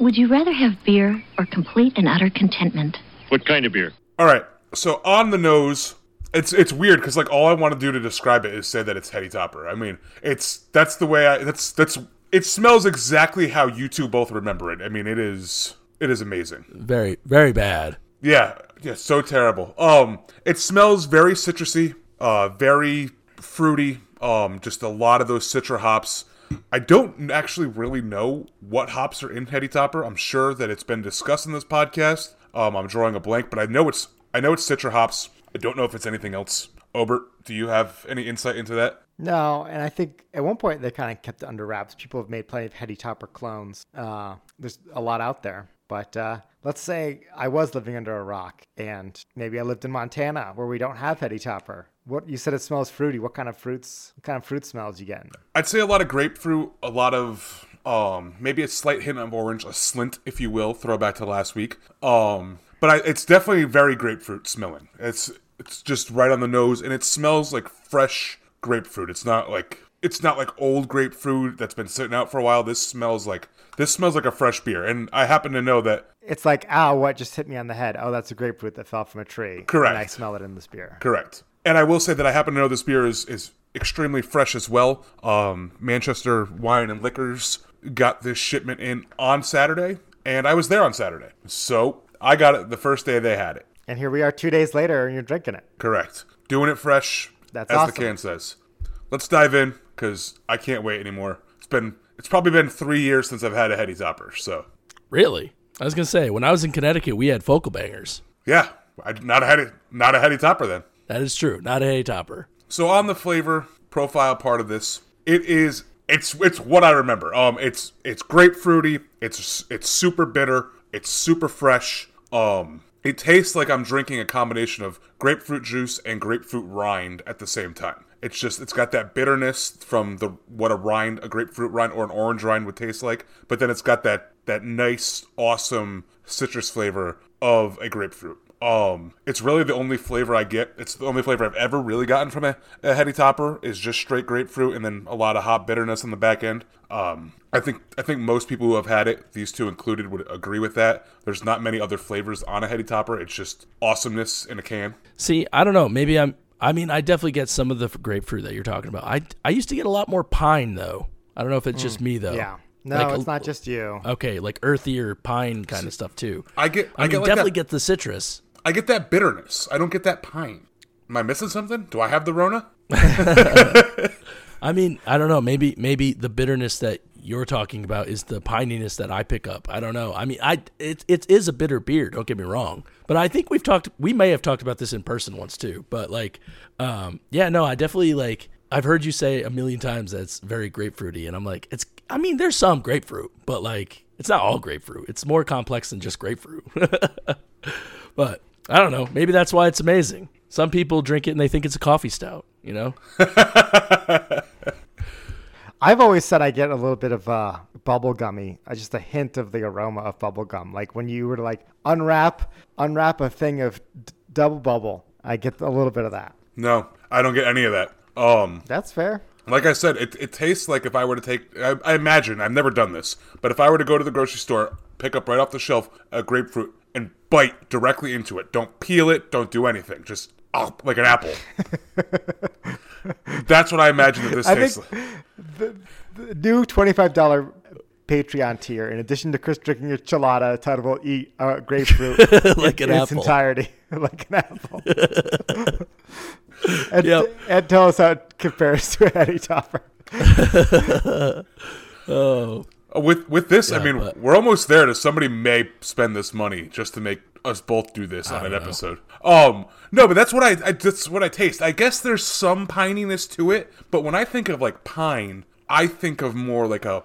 [SPEAKER 4] Would you rather have beer or complete and utter contentment?
[SPEAKER 5] What kind of beer?
[SPEAKER 2] all right. So on the nose, it's it's weird because like all I want to do to describe it is say that it's heady topper. I mean, it's that's the way I that's that's it smells exactly how you two both remember it. I mean, it is it is amazing.
[SPEAKER 1] Very, very bad.
[SPEAKER 2] Yeah, yeah, so terrible. Um, it smells very citrusy, uh, very fruity. Um, just a lot of those citra hops. I don't actually really know what hops are in Heady Topper. I'm sure that it's been discussed in this podcast. Um, I'm drawing a blank, but I know it's I know it's citra hops. I don't know if it's anything else. Obert, do you have any insight into that?
[SPEAKER 3] No, and I think at one point they kind of kept it under wraps. People have made plenty of Heady Topper clones. Uh, there's a lot out there. But uh, let's say I was living under a rock and maybe I lived in Montana where we don't have Heady Topper. What you said it smells fruity. What kind of fruits? What kind of fruit smells you getting?
[SPEAKER 2] I'd say a lot of grapefruit, a lot of um, maybe a slight hint of orange, a slint, if you will, throwback to last week. Um, but I, it's definitely very grapefruit smelling. It's it's just right on the nose, and it smells like fresh grapefruit. It's not like it's not like old grapefruit that's been sitting out for a while. This smells like this smells like a fresh beer, and I happen to know that
[SPEAKER 3] It's like, ow, what just hit me on the head? Oh, that's a grapefruit that fell from a tree.
[SPEAKER 2] Correct.
[SPEAKER 3] And I smell it in this beer.
[SPEAKER 2] Correct. And I will say that I happen to know this beer is, is extremely fresh as well. Um, Manchester Wine and Liquors got this shipment in on Saturday, and I was there on Saturday. So I got it the first day they had it.
[SPEAKER 3] And here we are two days later and you're drinking it.
[SPEAKER 2] Correct. Doing it fresh,
[SPEAKER 3] That's
[SPEAKER 2] as
[SPEAKER 3] awesome.
[SPEAKER 2] the can says. Let's dive in because I can't wait anymore. It's been it's probably been three years since I've had a heady topper. So
[SPEAKER 1] Really? I was gonna say when I was in Connecticut, we had focal bangers.
[SPEAKER 2] yeah, I not a heady not a heady topper then.
[SPEAKER 1] That is true. Not a hay topper.
[SPEAKER 2] So on the flavor profile part of this, it is it's it's what I remember. Um, it's it's grapefruity. It's it's super bitter. It's super fresh. Um, it tastes like I'm drinking a combination of grapefruit juice and grapefruit rind at the same time. It's just it's got that bitterness from the what a rind, a grapefruit rind or an orange rind would taste like, but then it's got that that nice, awesome citrus flavor of a grapefruit. Um, it's really the only flavor I get. It's the only flavor I've ever really gotten from a, a heady topper is just straight grapefruit and then a lot of hop bitterness on the back end. Um, I think I think most people who have had it, these two included, would agree with that. There's not many other flavors on a heady topper. It's just awesomeness in a can.
[SPEAKER 1] See, I don't know. Maybe I'm. I mean, I definitely get some of the grapefruit that you're talking about. I I used to get a lot more pine though. I don't know if it's just me though.
[SPEAKER 3] Yeah. No,
[SPEAKER 1] Like a-
[SPEAKER 3] it's not just you.
[SPEAKER 1] Okay, like earthier pine kind of stuff too.
[SPEAKER 2] I get
[SPEAKER 1] I,
[SPEAKER 2] I,
[SPEAKER 1] mean,
[SPEAKER 2] get like
[SPEAKER 1] definitely
[SPEAKER 2] that,
[SPEAKER 1] get the citrus.
[SPEAKER 2] I get that bitterness. I don't get that pine. Am I missing something? Do I have the Rona?
[SPEAKER 1] I mean, I don't know. Maybe maybe the bitterness that you're talking about is the pininess that I pick up. I don't know. I mean, I it it is a bitter beer. Don't get me wrong, but I think we've talked. We may have talked about this in person once too. But like, um, yeah, no, I definitely like. I've heard you say a million times that it's very grapefruity, and I'm like, it's. I mean, there's some grapefruit, but like, it's not all grapefruit. It's more complex than just grapefruit. but I don't know. Maybe that's why it's amazing. Some people drink it and they think it's a coffee stout. You know.
[SPEAKER 3] I've always said I get a little bit of uh, bubble gummy, uh, just a hint of the aroma of bubble gum. Like when you were to like unwrap unwrap a thing of d- double bubble, I get a little bit of that.
[SPEAKER 2] No, I don't get any of that. Um,
[SPEAKER 3] That's fair.
[SPEAKER 2] Like I said, it, it tastes like if I were to take, I, I imagine, I've never done this, but if I were to go to the grocery store, pick up right off the shelf a grapefruit and bite directly into it, don't peel it, don't do anything, just oh, like an apple. That's what I imagine that this
[SPEAKER 3] I
[SPEAKER 2] tastes
[SPEAKER 3] think
[SPEAKER 2] like.
[SPEAKER 3] the new twenty-five dollar Patreon tier, in addition to Chris drinking a chilada, Todd will eat uh, grapefruit
[SPEAKER 1] Like
[SPEAKER 3] in,
[SPEAKER 1] an
[SPEAKER 3] in its
[SPEAKER 1] apple.
[SPEAKER 3] entirety, like an apple. and,
[SPEAKER 1] Yep.
[SPEAKER 3] and tell us how it compares to a heady topper.
[SPEAKER 1] Oh,
[SPEAKER 2] With with this, I mean,
[SPEAKER 1] but-
[SPEAKER 2] we're almost there. To somebody may spend this money just to make us both do this on an
[SPEAKER 1] know.
[SPEAKER 2] episode. Um, no, but that's what I, I that's what I taste. I guess there's some pininess to it, but when I think of like pine, I think of more like a,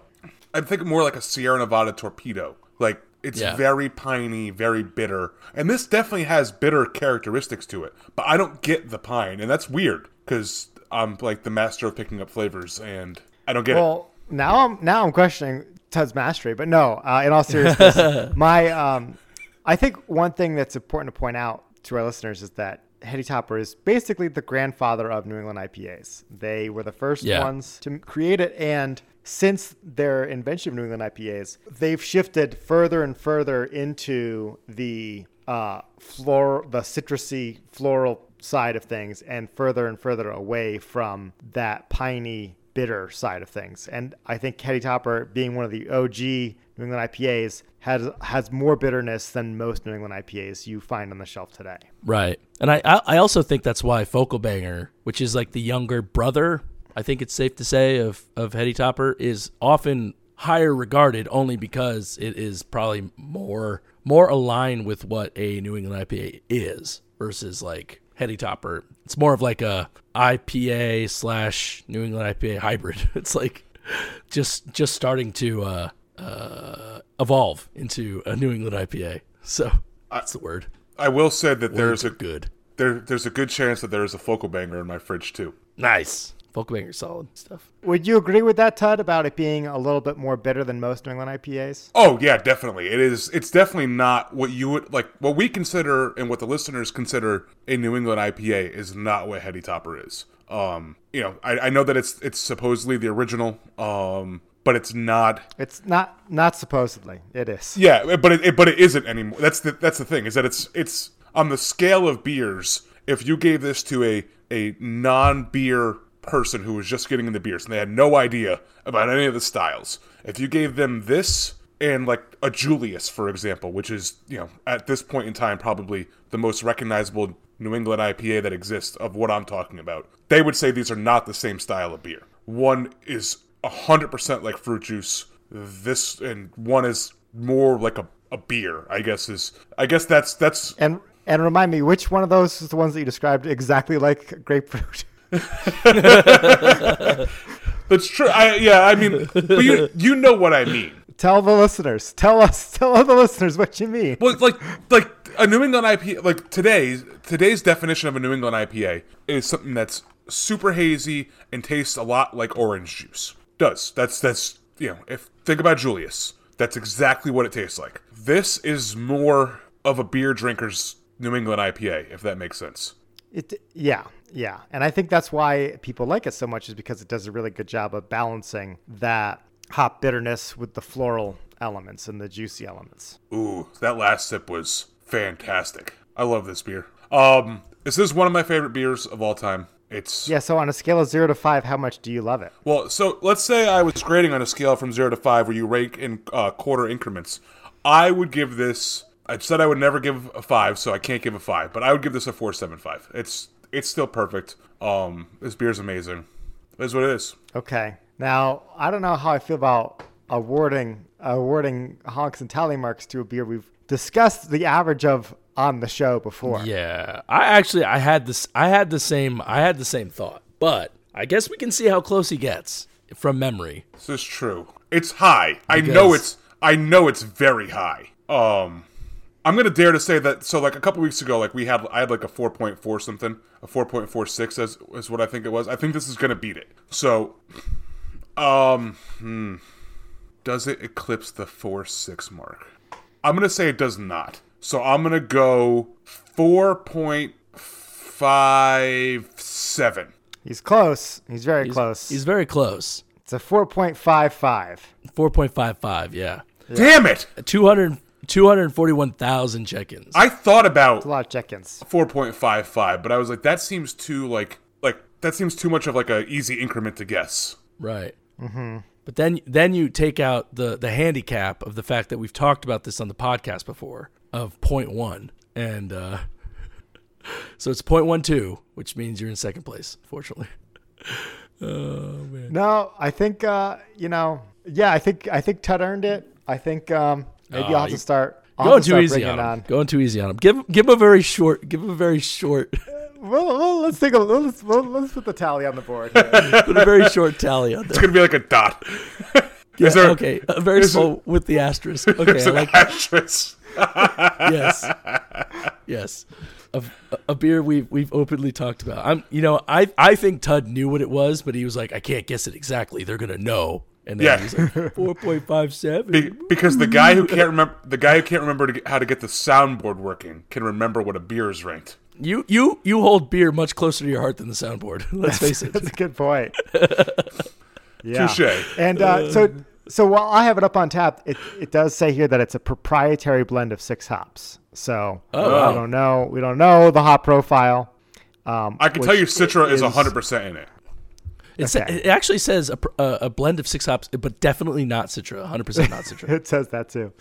[SPEAKER 2] I think more like a Sierra Nevada torpedo. Like it's
[SPEAKER 1] Yeah.
[SPEAKER 2] very piney, very bitter, and this definitely has bitter characteristics to it. But I don't get the pine, and that's weird because I'm like the master of picking up flavors, and I don't get it.
[SPEAKER 3] Well, now I'm now I'm questioning Todd's mastery, but no. Uh, in all seriousness, my um, I think one thing that's important to point out to our listeners is that Heady Topper is basically the grandfather of New England IPAs. They were the first
[SPEAKER 1] Yeah.
[SPEAKER 3] ones to create it, and since their invention of New England IPAs, they've shifted further and further into the uh, flor the citrusy floral side of things, and further and further away from that piney bitter side of things. And I think Heady Topper, being one of the OG New England IPAs, has has more bitterness than most New England IPAs you find on the shelf today.
[SPEAKER 1] Right. And I, I also think that's why Focal Banger, which is like the younger brother, I think it's safe to say of of Heady Topper, is often higher regarded only because it is probably more more aligned with what a New England IPA is versus like Heady Topper. It's more of like a IPA slash New England IPA hybrid. It's like just just starting to uh, uh, evolve into a New England IPA. So that's the word.
[SPEAKER 2] I will say that
[SPEAKER 1] Words
[SPEAKER 2] there's a
[SPEAKER 1] good.
[SPEAKER 2] there there's a good chance that there is a focal banger in my fridge too.
[SPEAKER 1] Nice. Focal Banger solid stuff.
[SPEAKER 3] Would you agree with that, Todd, about it being a little bit more bitter than most New England IPAs?
[SPEAKER 2] Oh yeah, definitely. It is. It's definitely not what you would like. What we consider and what the listeners consider a New England IPA is not what Heady Topper is. Um, you know, I, I know that it's it's supposedly the original. Um, but it's not.
[SPEAKER 3] It's not not supposedly. It is.
[SPEAKER 2] Yeah, but it, it but it isn't anymore. That's the that's the thing is that it's it's on the scale of beers. If you gave this to a a non beer person who was just getting into beers and they had no idea about any of the styles, if you gave them this and like a Julius, for example, which is you know at this point in time probably the most recognizable New England IPA that exists of what I'm talking about, they would say these are not the same style of beer. One is hundred percent like fruit juice. This and one is more like a, a beer. I guess is I guess that's that's
[SPEAKER 3] And and remind me, which one of those is the ones that you described exactly like grapefruit?
[SPEAKER 2] that's true. I yeah. I mean, but you you know what I mean.
[SPEAKER 3] tell the listeners. Tell us. Tell the listeners what you mean.
[SPEAKER 2] Well, like like a New England IPA, like today's today's definition of a New England IPA is something that's super hazy and tastes a lot like orange juice. Does that's that's you know if think about Julius, that's exactly what it tastes like. This is more of a beer drinker's New England IPA, if that makes sense.
[SPEAKER 3] It, yeah, yeah. And I think that's why people like it so much is because it does a really good job of balancing that hop bitterness with the floral elements and the juicy elements.
[SPEAKER 2] Ooh, that last sip was fantastic. I love this beer. Um, this is one of my favorite beers of all time. It's
[SPEAKER 3] Yeah, so on a scale of 0 to 5, how much do you love it?
[SPEAKER 2] well. So let's say I was grading on a scale from zero to five, where you rate in uh, quarter increments. I would give this. I said I would never give a five, so I can't give a five. But I would give this a four seven five. It's it's still perfect. Um, this beer's amazing. It is what it is.
[SPEAKER 3] Okay. Now, I don't know how I feel about awarding awarding honks and tally marks to a beer we've discussed the average of on the show before.
[SPEAKER 1] Yeah, I actually I had this I had the same I had the same thought, but I guess we can see how close he gets from memory.
[SPEAKER 2] This is true. It's high. I know it's. I know it's very high. Um, I'm gonna dare to say that. So like a couple weeks ago, like we had, I had like a 4.4 something, a 4.46 as is what I think it was. I think this is gonna beat it. So, um, hmm, does it eclipse the four six mark? I'm gonna say it does not. So I'm gonna go 4.57.
[SPEAKER 3] He's close. He's very
[SPEAKER 1] He's,
[SPEAKER 3] close.
[SPEAKER 1] He's very close.
[SPEAKER 3] it's a 4.55.
[SPEAKER 1] Four point five five. Yeah,
[SPEAKER 2] Damn it!
[SPEAKER 1] 200, 241,000 check-ins.
[SPEAKER 2] I thought about
[SPEAKER 3] A lot of check-ins.
[SPEAKER 2] 4.55 but i was like that seems too like like that seems too much of like a easy increment to guess
[SPEAKER 1] Right. Mm-hmm. But then then you take out the the handicap of the fact that we've talked about this on the podcast before of point one, and uh, so it's point one two, which means you're in second place. Fortunately. Oh man.
[SPEAKER 3] No, I think uh, you know. Yeah, I think I think Ted earned it. I think um, maybe
[SPEAKER 1] Oh,
[SPEAKER 3] I'll have
[SPEAKER 1] you-
[SPEAKER 3] to start. I'll
[SPEAKER 1] Going
[SPEAKER 3] to
[SPEAKER 1] too
[SPEAKER 3] start
[SPEAKER 1] easy on him. Going too easy on him. Give give him a very short. Give him a very short.
[SPEAKER 3] Well, well, let's take a let's well, let's put the tally on the board. here.
[SPEAKER 1] put a very short tally on there.
[SPEAKER 2] it's gonna be like a dot
[SPEAKER 1] Yeah,
[SPEAKER 2] is there-
[SPEAKER 1] okay, a very
[SPEAKER 2] is
[SPEAKER 1] small with the asterisk. Okay,
[SPEAKER 2] There's
[SPEAKER 1] I
[SPEAKER 2] an
[SPEAKER 1] like
[SPEAKER 2] asterisk
[SPEAKER 1] yes, yes. A, a beer we've we've openly talked about. I'm, you know, I I think Tud knew what it was, but he was like, I can't guess it exactly. They're gonna know. And then
[SPEAKER 2] Yeah.
[SPEAKER 1] he's like, four point five seven.
[SPEAKER 2] Be- because the guy who can't remember the guy who can't remember to get, how to get the soundboard working can remember what a beer is ranked
[SPEAKER 1] You you you hold beer much closer to your heart than the soundboard. Let's face it.
[SPEAKER 3] That's a good point. yeah.
[SPEAKER 2] Touche.
[SPEAKER 3] And uh, so so while I have it up on tap, it it does say here that it's a proprietary blend of six hops. So
[SPEAKER 1] Oh.
[SPEAKER 3] we don't know we don't know the hop profile. Um,
[SPEAKER 2] i can tell you
[SPEAKER 3] which
[SPEAKER 2] citra is 100% in it
[SPEAKER 1] It, sa- it actually says a, a, a blend of six hops, but definitely not Citra. 100 percent not Citra.
[SPEAKER 3] It says that too.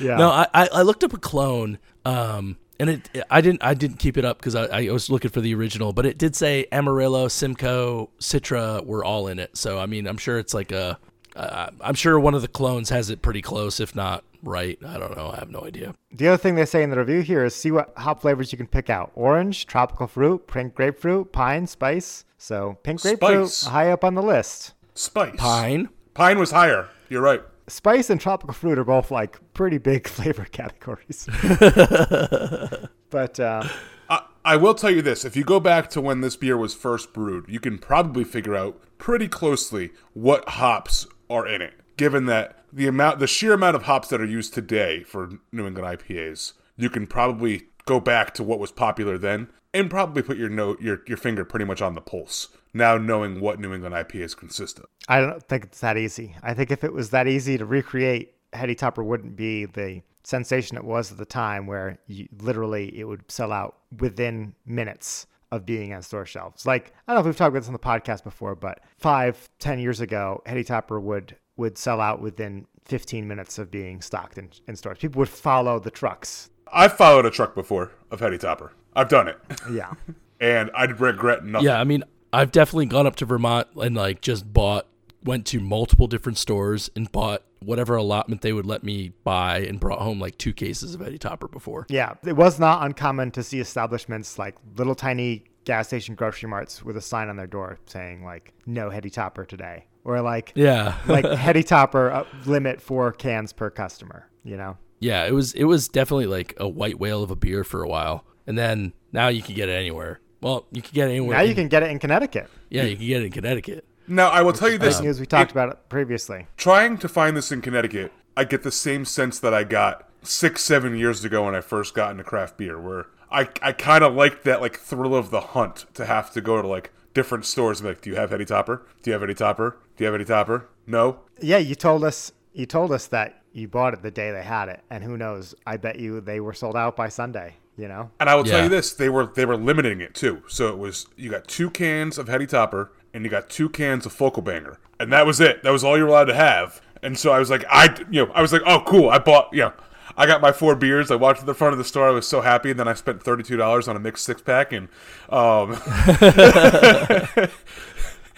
[SPEAKER 3] Yeah.
[SPEAKER 1] No, I, I I looked up a clone, um, and it I didn't I didn't keep it up because I, I was looking for the original, but it did say Amarillo, Simcoe, Citra were all in it. So I mean, I'm sure it's like a, uh, I'm sure one of the clones has it pretty close, if not right. I don't know. I have no idea.
[SPEAKER 3] The other thing they say in the review here is see what hop flavors you can pick out: orange, tropical fruit, pink grapefruit, pine, spice. So pink grapefruit
[SPEAKER 2] Spice.
[SPEAKER 3] high up on the list.
[SPEAKER 2] spice
[SPEAKER 1] Pine.
[SPEAKER 2] pine was higher you're right
[SPEAKER 3] Spice and tropical fruit are both like pretty big flavor categories. but uh,
[SPEAKER 2] I, I will tell you this: if you go back to when this beer was first brewed, you can probably figure out pretty closely what hops are in it. Given that the amount, the sheer amount of hops that are used today for New England IPAs, you can probably go back to what was popular then and probably put your note, your your finger pretty much on the pulse. Now knowing what New England IPAs consist of.
[SPEAKER 3] I don't think it's that easy. I think if it was that easy to recreate, Heady Topper wouldn't be the sensation it was at the time, where you, literally it would sell out within minutes of being on store shelves. Like I don't know if we've talked about this on the podcast before, but five, ten years ago, Heady Topper would would sell out within 15 minutes of being stocked in, in stores. People would follow the trucks.
[SPEAKER 2] I've followed a truck before of Heady Topper. I've done it,
[SPEAKER 3] Yeah.
[SPEAKER 2] and I'd regret nothing.
[SPEAKER 1] Yeah, I mean, I've definitely gone up to Vermont and like just bought, went to multiple different stores and bought whatever allotment they would let me buy and brought home like two cases of Heady Topper before.
[SPEAKER 3] Yeah, it was not uncommon to see establishments like little tiny gas station grocery marts with a sign on their door saying like "No heady topper today," or like
[SPEAKER 1] Yeah,
[SPEAKER 3] like heady topper uh, limit four cans per customer. You know,
[SPEAKER 1] yeah, it was it was definitely like a white whale of a beer for a while, and then now you can get it anywhere. Well, you can get it anywhere.
[SPEAKER 3] now you can get it in Connecticut.
[SPEAKER 1] yeah, you can get it in Connecticut.
[SPEAKER 2] Now I will tell you this:
[SPEAKER 3] News we talked
[SPEAKER 2] it-
[SPEAKER 3] about it previously.
[SPEAKER 2] trying to find this in Connecticut, I get the same sense that I got six, seven years ago when I first got into craft beer, where I I kind of like that like thrill of the hunt to have to go to like different stores. And be like, do you have Heady Topper? Do you have Heady Topper? Do you have Heady Topper? No.
[SPEAKER 3] Yeah, you told us you told us that you bought it the day they had it, and who knows? I bet you they were sold out by Sunday. You know.
[SPEAKER 2] And I will tell you this: they were they were limiting it too. So it was you got two cans of Heady Topper and you got two cans of Focal Banger, and that was it. That was all you were allowed to have. And so I was like, I you know I was like, oh cool, I bought you know. I got my four beers. I walked to the front of the store. I was so happy, and then I spent thirty two dollars on a mixed six pack. And um,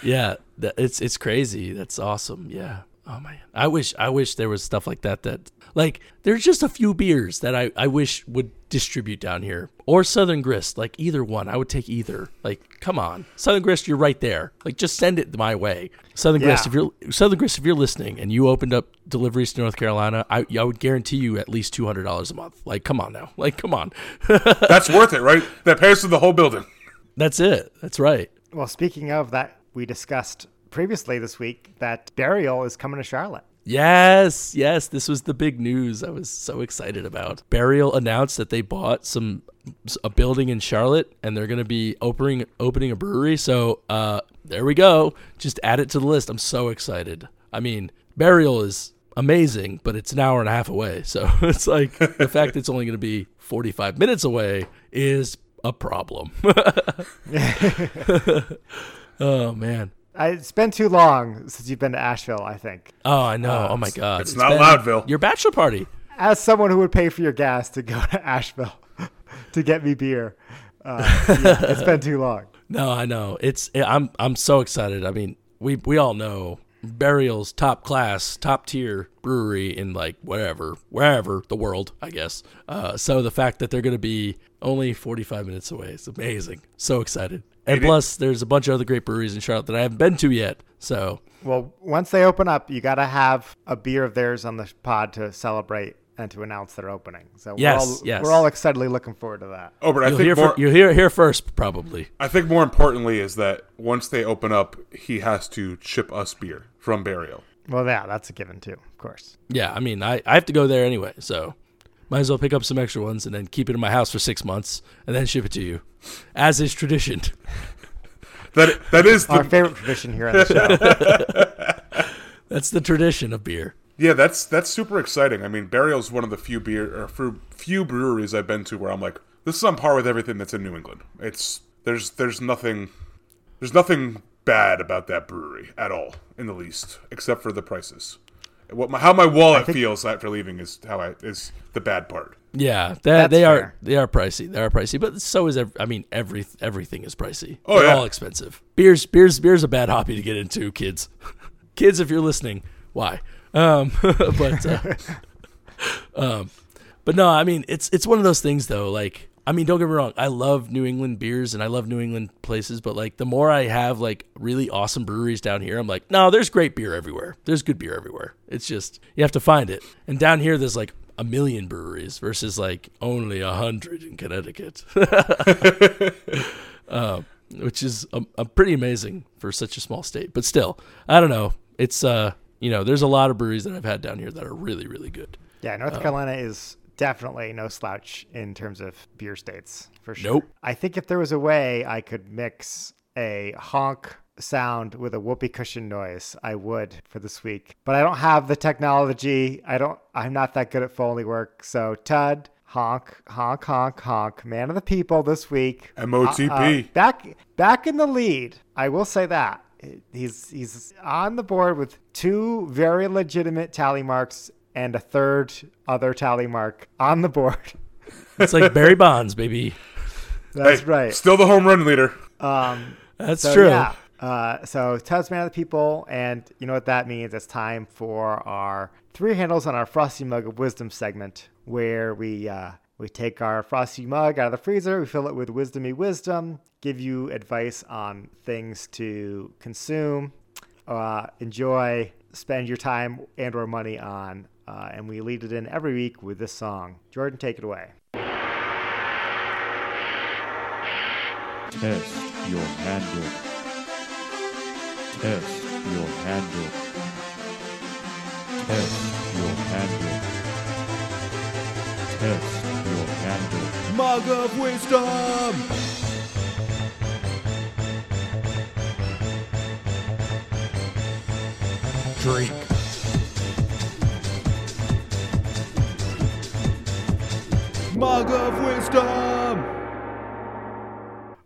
[SPEAKER 1] Yeah, that, it's it's crazy. That's awesome. Yeah. Oh man, I wish I wish there was stuff like that. That like there's just a few beers that I I wish would distribute down here or Southern Grist. Like either one, I would take either. Like come on, Southern Grist, you're right there. Like just send it my way. Southern Grist, if you're Southern Grist, if you're listening and you opened up deliveries to North Carolina, I I would guarantee you at least two hundred dollars a month. Like come on now. Like come on.
[SPEAKER 2] that's worth it, right? That pays for the whole building.
[SPEAKER 1] That's it. That's right.
[SPEAKER 3] Well, speaking of that, we discussed previously this week that Burial is coming to Charlotte.
[SPEAKER 1] Yes, yes, this was the big news I was so excited about. Burial announced that they bought some a building in Charlotte and they're going to be opening opening a brewery. So, uh there we go. Just add it to the list. I'm so excited. I mean, Burial is amazing, but it's an hour and a half away. So, it's like the fact it's only going to be 45 minutes away is a problem. oh man.
[SPEAKER 3] I, it's been too long since you've been to Asheville. I think.
[SPEAKER 1] Oh, I know. oh my god.
[SPEAKER 2] it's not
[SPEAKER 1] been
[SPEAKER 2] Loudville.
[SPEAKER 1] Your bachelor party.
[SPEAKER 3] As someone who would pay for your gas to go to Asheville to get me beer, uh, yeah, it's been too long.
[SPEAKER 1] No, I know. It's I'm I'm so excited. I mean, we we all know Burial's top class, top tier brewery in like wherever, wherever the world, I guess. Uh, so the fact that they're going to be only 45 minutes away is amazing. So excited. And
[SPEAKER 2] It is-
[SPEAKER 1] plus, there's a bunch of other great breweries in Charlotte that I haven't been to yet. So
[SPEAKER 3] Well, once they open up, you got to have a beer of theirs on the pod to celebrate and to announce their opening. So
[SPEAKER 1] Yes,
[SPEAKER 3] we're all,
[SPEAKER 1] yes.
[SPEAKER 3] we're all excitedly looking forward to that.
[SPEAKER 2] Oh, but I
[SPEAKER 1] you'll
[SPEAKER 2] think
[SPEAKER 1] hear
[SPEAKER 2] more.
[SPEAKER 1] fir- you'll hear here first, probably.
[SPEAKER 2] I think more importantly is that once they open up, he has to ship us beer from Burial.
[SPEAKER 3] Well, yeah, that's a given too, of course.
[SPEAKER 1] Yeah, I mean, I, I have to go there anyway, so might as well pick up some extra ones and then keep it in my house for six months and then ship it to you, as is tradition.
[SPEAKER 2] That that is
[SPEAKER 3] Our favorite tradition here on the show.
[SPEAKER 1] That's the tradition of beer.
[SPEAKER 2] yeah. That's that's super exciting. I mean, Burial's one of the few beer or few- few breweries I've been to where I'm like, this is on par with everything that's in New England. It's there's there's nothing there's nothing bad about that brewery at all in the least, except for the prices. What my, how my wallet feels after leaving is how I is the bad part.
[SPEAKER 1] Yeah, they,
[SPEAKER 3] That's
[SPEAKER 1] they are they are pricey. They are pricey, but so is ev- I mean every everything is pricey.
[SPEAKER 2] Oh,
[SPEAKER 1] They're
[SPEAKER 2] yeah.
[SPEAKER 1] all expensive. Beers beers beers a bad hobby to get into, kids. kids, if you're listening, why? Um, but uh, um, but no, I mean it's it's one of those things though. Like I mean, don't get me wrong, I love New England beers and I love New England places, but like the more I have like really awesome breweries down here, I'm like, no, there's great beer everywhere. There's good beer everywhere. It's just you have to find it. And down here, there's like a million breweries versus like only a hundred in Connecticut, uh, which is um, uh, pretty amazing for such a small state. But still, I don't know. It's uh, you know, there's a lot of breweries that I've had down here that are really, really good.
[SPEAKER 3] Yeah, North Carolina is definitely no slouch in terms of beer states, for sure.
[SPEAKER 1] Nope.
[SPEAKER 3] I think if there was a way I could mix a honk sound with a whoopee cushion noise, I would for this week. But I don't have the technology. I don't I'm not that good at Foley work. So Tud, honk, honk, honk, honk, man of the people this week.
[SPEAKER 2] MOTP.
[SPEAKER 3] Uh, back back in the lead. I will say that. He's he's on the board with two very legitimate tally marks and a third other tally mark on the board.
[SPEAKER 1] It's like Barry Bonds, baby.
[SPEAKER 3] That's
[SPEAKER 2] Hey,
[SPEAKER 3] right.
[SPEAKER 2] Still the home run leader.
[SPEAKER 3] Um,
[SPEAKER 1] That's
[SPEAKER 3] so,
[SPEAKER 1] true.
[SPEAKER 3] Yeah. Uh, so Tasman of the people, and you know what that means? It's time for our three handles on our frosty mug of wisdom segment, where we uh, we take our frosty mug out of the freezer, we fill it with wisdomy wisdom, give you advice on things to consume, uh, enjoy, spend your time and or money on, uh, and we lead it in every week with this song. Jordan, take it away.
[SPEAKER 5] Test your handle. Test your handle. Test your handle. Test your handle. Mug of Wisdom!
[SPEAKER 1] Drink.
[SPEAKER 5] Mug of Wisdom!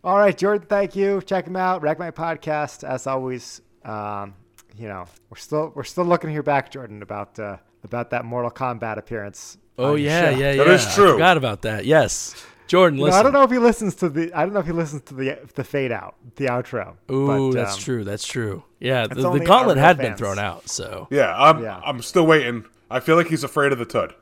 [SPEAKER 3] All right, Jordan, thank you. Check him out. Rec my podcast. As always, um, you know, we're still we're still looking to hear back, Jordan, about uh, about that Mortal Kombat appearance.
[SPEAKER 1] Oh yeah,
[SPEAKER 3] show.
[SPEAKER 1] yeah,
[SPEAKER 2] That
[SPEAKER 1] yeah.
[SPEAKER 2] is true.
[SPEAKER 1] I forgot about that. Yes, Jordan.
[SPEAKER 3] You know,
[SPEAKER 1] Listen.
[SPEAKER 3] I don't know if he listens to the I don't know if he listens to the the fade out, the outro.
[SPEAKER 1] Ooh,
[SPEAKER 3] but,
[SPEAKER 1] that's
[SPEAKER 3] um,
[SPEAKER 1] true. That's true. Yeah, the, the gauntlet
[SPEAKER 3] real
[SPEAKER 1] had been thrown out. So
[SPEAKER 2] Yeah, I'm
[SPEAKER 3] Yeah.
[SPEAKER 2] I'm still waiting. I feel like he's afraid of the Tud.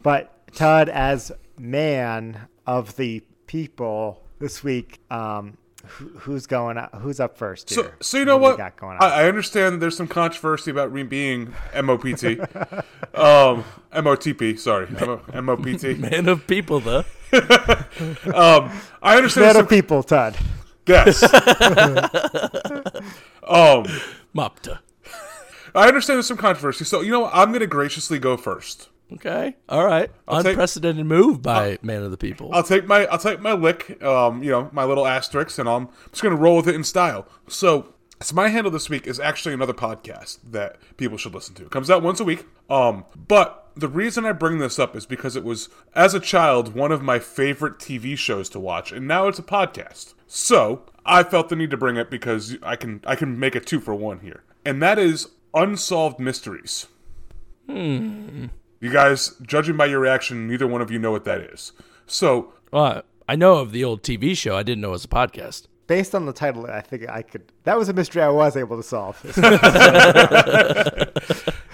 [SPEAKER 3] But Tud, as man of the people this week, um, who, who's going? Up, who's up first?
[SPEAKER 2] So,
[SPEAKER 3] Here?
[SPEAKER 2] so you know
[SPEAKER 3] do we
[SPEAKER 2] what?
[SPEAKER 3] got going on?
[SPEAKER 2] I, I understand there's some controversy about me being MOPT. um, MOTP, sorry. M- MOPT.
[SPEAKER 1] man of people, though.
[SPEAKER 2] Um, I understand
[SPEAKER 3] Man
[SPEAKER 2] some,
[SPEAKER 3] of people, Todd.
[SPEAKER 2] Yes. um,
[SPEAKER 1] Mopta.
[SPEAKER 2] I understand there's some controversy. So, you know what? I'm going to graciously go first.
[SPEAKER 1] Okay. All right.
[SPEAKER 2] I'll take-
[SPEAKER 1] Unprecedented move by man of the people.
[SPEAKER 2] I'll take my I'll take my lick, um, you know, my little asterisk, and I'm just gonna roll with it in style. So, so my handle this week is actually another podcast that people should listen to. It comes out once a week. Um, but the reason I bring this up is because it was as a child one of my favorite TV shows to watch, and now it's a podcast. So I felt the need to bring it because I can I can make a two for one here, and that is unsolved mysteries. You guys, judging by your reaction, neither one of you know what that is. So
[SPEAKER 1] well, I know of the old TV show. I didn't know it was a podcast.
[SPEAKER 3] Based on the title, I think I could. That was a mystery I was able to solve.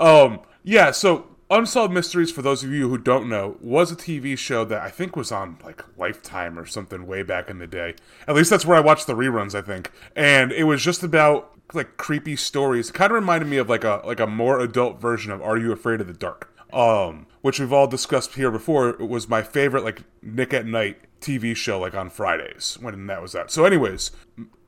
[SPEAKER 2] Um, yeah, so Unsolved Mysteries, for those of you who don't know, was a TV show that I think was on like Lifetime or something way back in the day. At least that's where I watched the reruns, I think. And it was just about like creepy stories. It kind of reminded me of like a like a more adult version of Are You Afraid of the Dark? Um, which we've all discussed here before. It was my favorite like Nick at Night TV show like on Fridays when that was out. So anyways,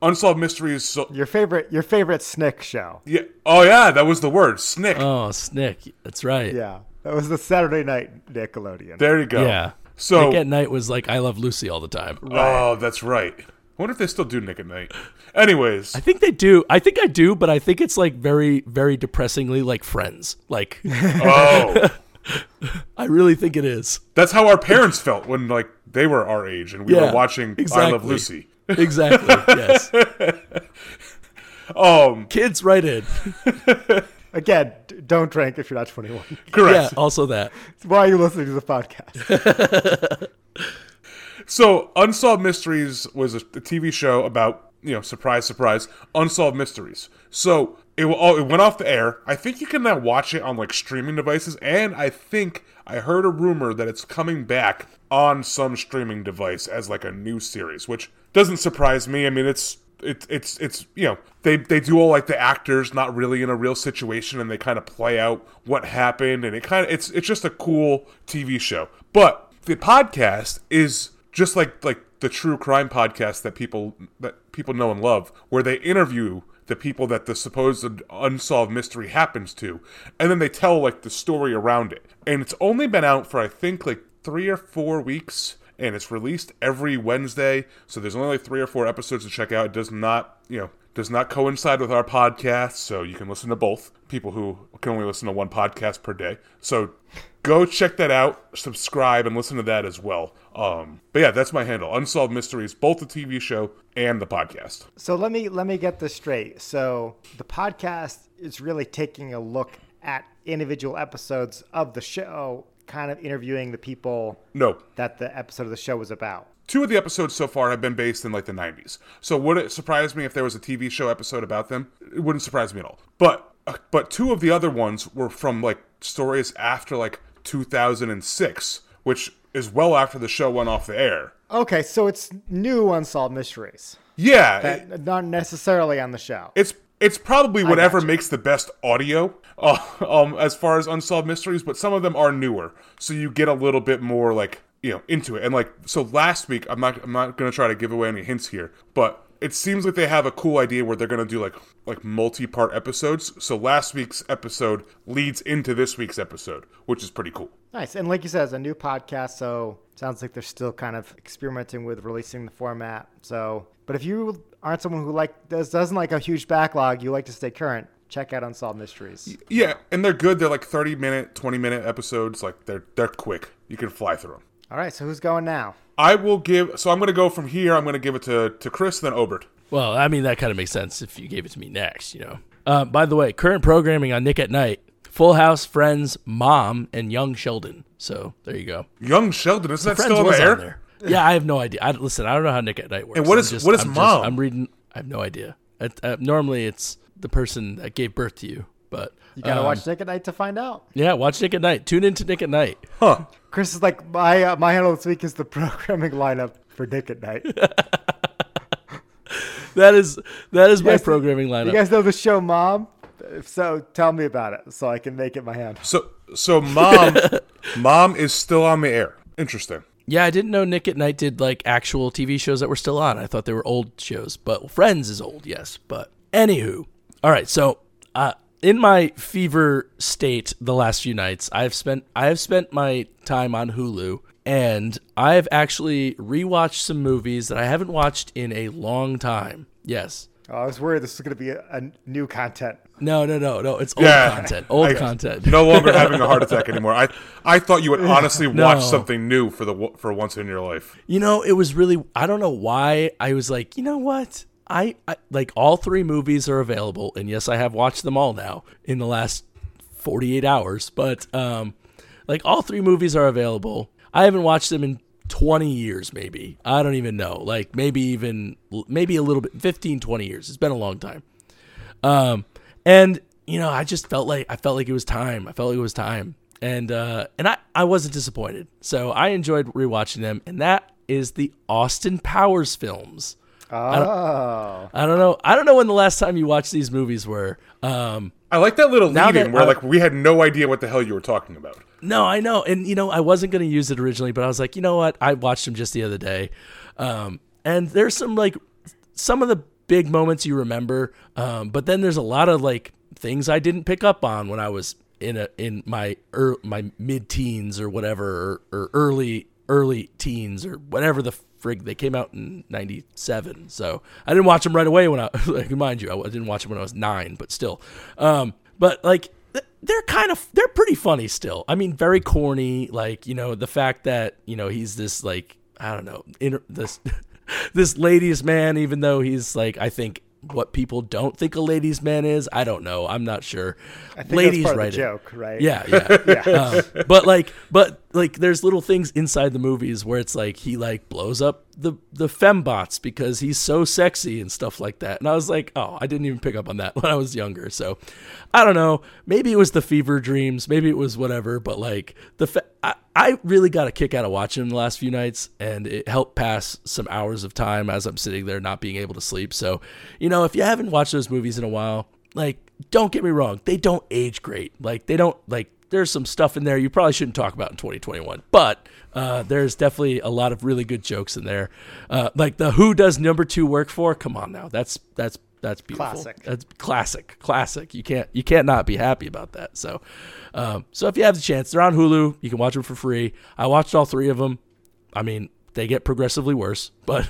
[SPEAKER 2] Unsolved Mysteries so,
[SPEAKER 3] your favorite, your favorite Snick show.
[SPEAKER 2] yeah. Oh yeah, that was the word. Snick.
[SPEAKER 1] Oh, Snick. That's right.
[SPEAKER 3] Yeah, that was the Saturday night Nickelodeon.
[SPEAKER 2] There you go.
[SPEAKER 1] Yeah.
[SPEAKER 2] So
[SPEAKER 1] Nick at Night was like I Love Lucy all the time.
[SPEAKER 2] Oh, that's right. I wonder if they still do Nick at Night. Anyways,
[SPEAKER 1] I think they do. I think I do, but I think it's like very, very depressingly like Friends. Like
[SPEAKER 2] oh,
[SPEAKER 1] I really think it is.
[SPEAKER 2] that's how our parents felt when like they were our age and we
[SPEAKER 1] Yeah,
[SPEAKER 2] were watching I. Love Lucy.
[SPEAKER 1] Exactly. yes.
[SPEAKER 2] Um,
[SPEAKER 1] Kids, right in.
[SPEAKER 3] Again, don't drink if you're not 21.
[SPEAKER 1] Yeah.
[SPEAKER 2] correct.
[SPEAKER 1] Also that.
[SPEAKER 3] Why are you listening to the podcast?
[SPEAKER 2] So, Unsolved Mysteries was a, a TV show about you know, surprise, surprise, Unsolved Mysteries. So it oh, it went off the air. I think you can now watch it on like streaming devices, and I think I heard a rumor that it's coming back on some streaming device as like a new series, which doesn't surprise me. I mean, it's it's it's it's you know they they do all like the actors not really in a real situation and they kind of play out what happened and it kind of it's it's just a cool TV show. But the podcast is just like like the true crime podcast that people that people know and love where they interview the people that the supposed unsolved mystery happens to and then they tell like the story around it. And it's only been out for i think like three or four weeks and it's released every wednesday so there's only like three or four episodes to check out. It does not you know does not coincide with our podcast so you can listen to both. People who can only listen to one podcast per day. So go check that out subscribe and listen to that as well. Um but yeah that's my handle unsolved mysteries both the tv show and the podcast.
[SPEAKER 3] So let me let me get this straight. So the podcast is really taking a look at individual episodes of the show, kind of interviewing the people
[SPEAKER 2] no.
[SPEAKER 3] that the episode of the show was about.
[SPEAKER 2] two of the episodes so far have been based in like the 90s so would it surprise me if there was a tv show episode about them? It wouldn't surprise me at all. But uh, but two of the other ones were from like stories after like 2006 which is well after the show went off the air.
[SPEAKER 3] Okay, so it's new unsolved mysteries.
[SPEAKER 2] Yeah it-
[SPEAKER 3] not necessarily on the show.
[SPEAKER 2] it's it's probably whatever makes the best audio uh, um as far as unsolved mysteries but some of them are newer so you get a little bit more like you know into it. And like so last week i'm not i'm not going to try to give away any hints here but it seems like they have a cool idea where they're going to do like like multi-part episodes so last week's episode leads into this week's episode which is pretty cool
[SPEAKER 3] Nice. And like you said, it's a new podcast, so sounds like they're still kind of experimenting with releasing the format. So, but if you aren't someone who like does doesn't like a huge backlog, you like to stay current, check out Unsolved Mysteries.
[SPEAKER 2] Yeah, and they're good. They're like 30 minute, 20 minute episodes. Like they're they're quick. You can fly through them.
[SPEAKER 3] All right, so who's going now?
[SPEAKER 2] I will give. So I'm going to go from here. I'm going to give it to to Chris, then Obert.
[SPEAKER 1] Well, I mean that kind of makes sense if you gave it to me next, you know. Uh, by the way, current programming on Nick at Night: Full House, Friends, Mom, and Young Sheldon. So there you go.
[SPEAKER 2] Young Sheldon, is that
[SPEAKER 1] Friends
[SPEAKER 2] still on
[SPEAKER 1] was
[SPEAKER 2] the
[SPEAKER 1] on there. Yeah, I have no idea. I, listen, I don't know how Nick at Night works.
[SPEAKER 2] And what
[SPEAKER 1] I'm
[SPEAKER 2] is-
[SPEAKER 1] just-
[SPEAKER 2] what is
[SPEAKER 1] I'm
[SPEAKER 2] Mom?
[SPEAKER 1] I'm reading. I have no idea. It, uh, normally, it's the person that gave birth to you, but
[SPEAKER 3] You gotta
[SPEAKER 1] um,
[SPEAKER 3] watch Nick at Night to find out.
[SPEAKER 1] Yeah, watch Nick at Night. Tune into Nick at Night.
[SPEAKER 2] Huh.
[SPEAKER 3] Chris is like my uh, my handle this week is the programming lineup for Nick at Night.
[SPEAKER 1] That is that is my
[SPEAKER 3] guys-
[SPEAKER 1] programming lineup.
[SPEAKER 3] You guys know the show Mom? If so, tell me about it so I can make it my hand.
[SPEAKER 2] So so mom, mom is still on the air. Interesting.
[SPEAKER 1] Yeah, I didn't know Nick at Night did like actual TV shows that were still on. I thought they were old shows, but Friends is old, yes. But anywho, all right. So, uh, in my fever state, the last few nights, I've spent I have spent my time on Hulu, and I have actually rewatched some movies that I haven't watched in a long time. Yes.
[SPEAKER 3] Oh, I was worried this was going to be a, a new content.
[SPEAKER 1] No, no, no, no. It's old
[SPEAKER 2] Yeah.
[SPEAKER 1] content. Old
[SPEAKER 2] I-
[SPEAKER 1] content.
[SPEAKER 2] No longer having a heart attack anymore. I I thought you would honestly
[SPEAKER 1] No.
[SPEAKER 2] watch something new for the for once in your life.
[SPEAKER 1] You know, it was really I don't know why I was like, you know what? I, I like all three movies are available and yes, I have watched them all now in the last 48 hours, but um like all three movies are available. I haven't watched them in 20 years maybe. I don't even know. Like maybe even maybe a little bit 15 20 years. It's been a long time. Um, and you know, I just felt like I felt like it was time. I felt like it was time, and uh, and I I wasn't disappointed. So I enjoyed rewatching them, and that is the Austin Powers films.
[SPEAKER 3] Oh,
[SPEAKER 1] I don't know. I don't know when the last time you watched these movies were. Um,
[SPEAKER 2] I like that little
[SPEAKER 1] Now
[SPEAKER 2] lead in where
[SPEAKER 1] I-
[SPEAKER 2] like we had no idea what the hell you were talking about.
[SPEAKER 1] No, I know, and you know, I wasn't going to use it originally, but I was like, you know what? I watched them just the other day, um, and there's some like some of the big moments you remember, um, but then there's a lot of like things I didn't pick up on when I was in a in my er, my mid teens or whatever, or, or early early teens or whatever the frig they came out in 97 so i didn't watch them right away when i like mind you i didn't watch them when i was nine but still. Um but like they're kind of they're pretty funny still. I mean very corny like you know the fact that you know he's this like i don't know inter- this this ladies man even though he's like i think what people don't think a ladies man is i don't know i'm not sure.
[SPEAKER 3] I think
[SPEAKER 1] ladies
[SPEAKER 3] that's part of the joke, right?
[SPEAKER 1] yeah Yeah, yeah. Um, but like, but like, there's little things inside the movies where it's like he like blows up the the fembots because he's so sexy and stuff like that. And I was like, oh, I didn't even pick up on that when I was younger. So I don't know. Maybe it was the fever dreams. Maybe it was whatever. But like the fa- I, I really got a kick out of watching him the last few nights, and it helped pass some hours of time as I'm sitting there not being able to sleep. So you know, if you haven't watched those movies in a while, like don't get me wrong they don't age great like they don't like there's some stuff in there you probably shouldn't talk about in 2021 but uh, there's definitely a lot of really good jokes in there. Uh, like the who does number two work for? Come on now. That's that's that's beautiful.
[SPEAKER 3] Classic.
[SPEAKER 1] that's classic classic. You can't you can't not be happy about that. So um, so if you have the chance they're on hulu. You can watch them for free. I watched all three of them. I mean they get progressively worse but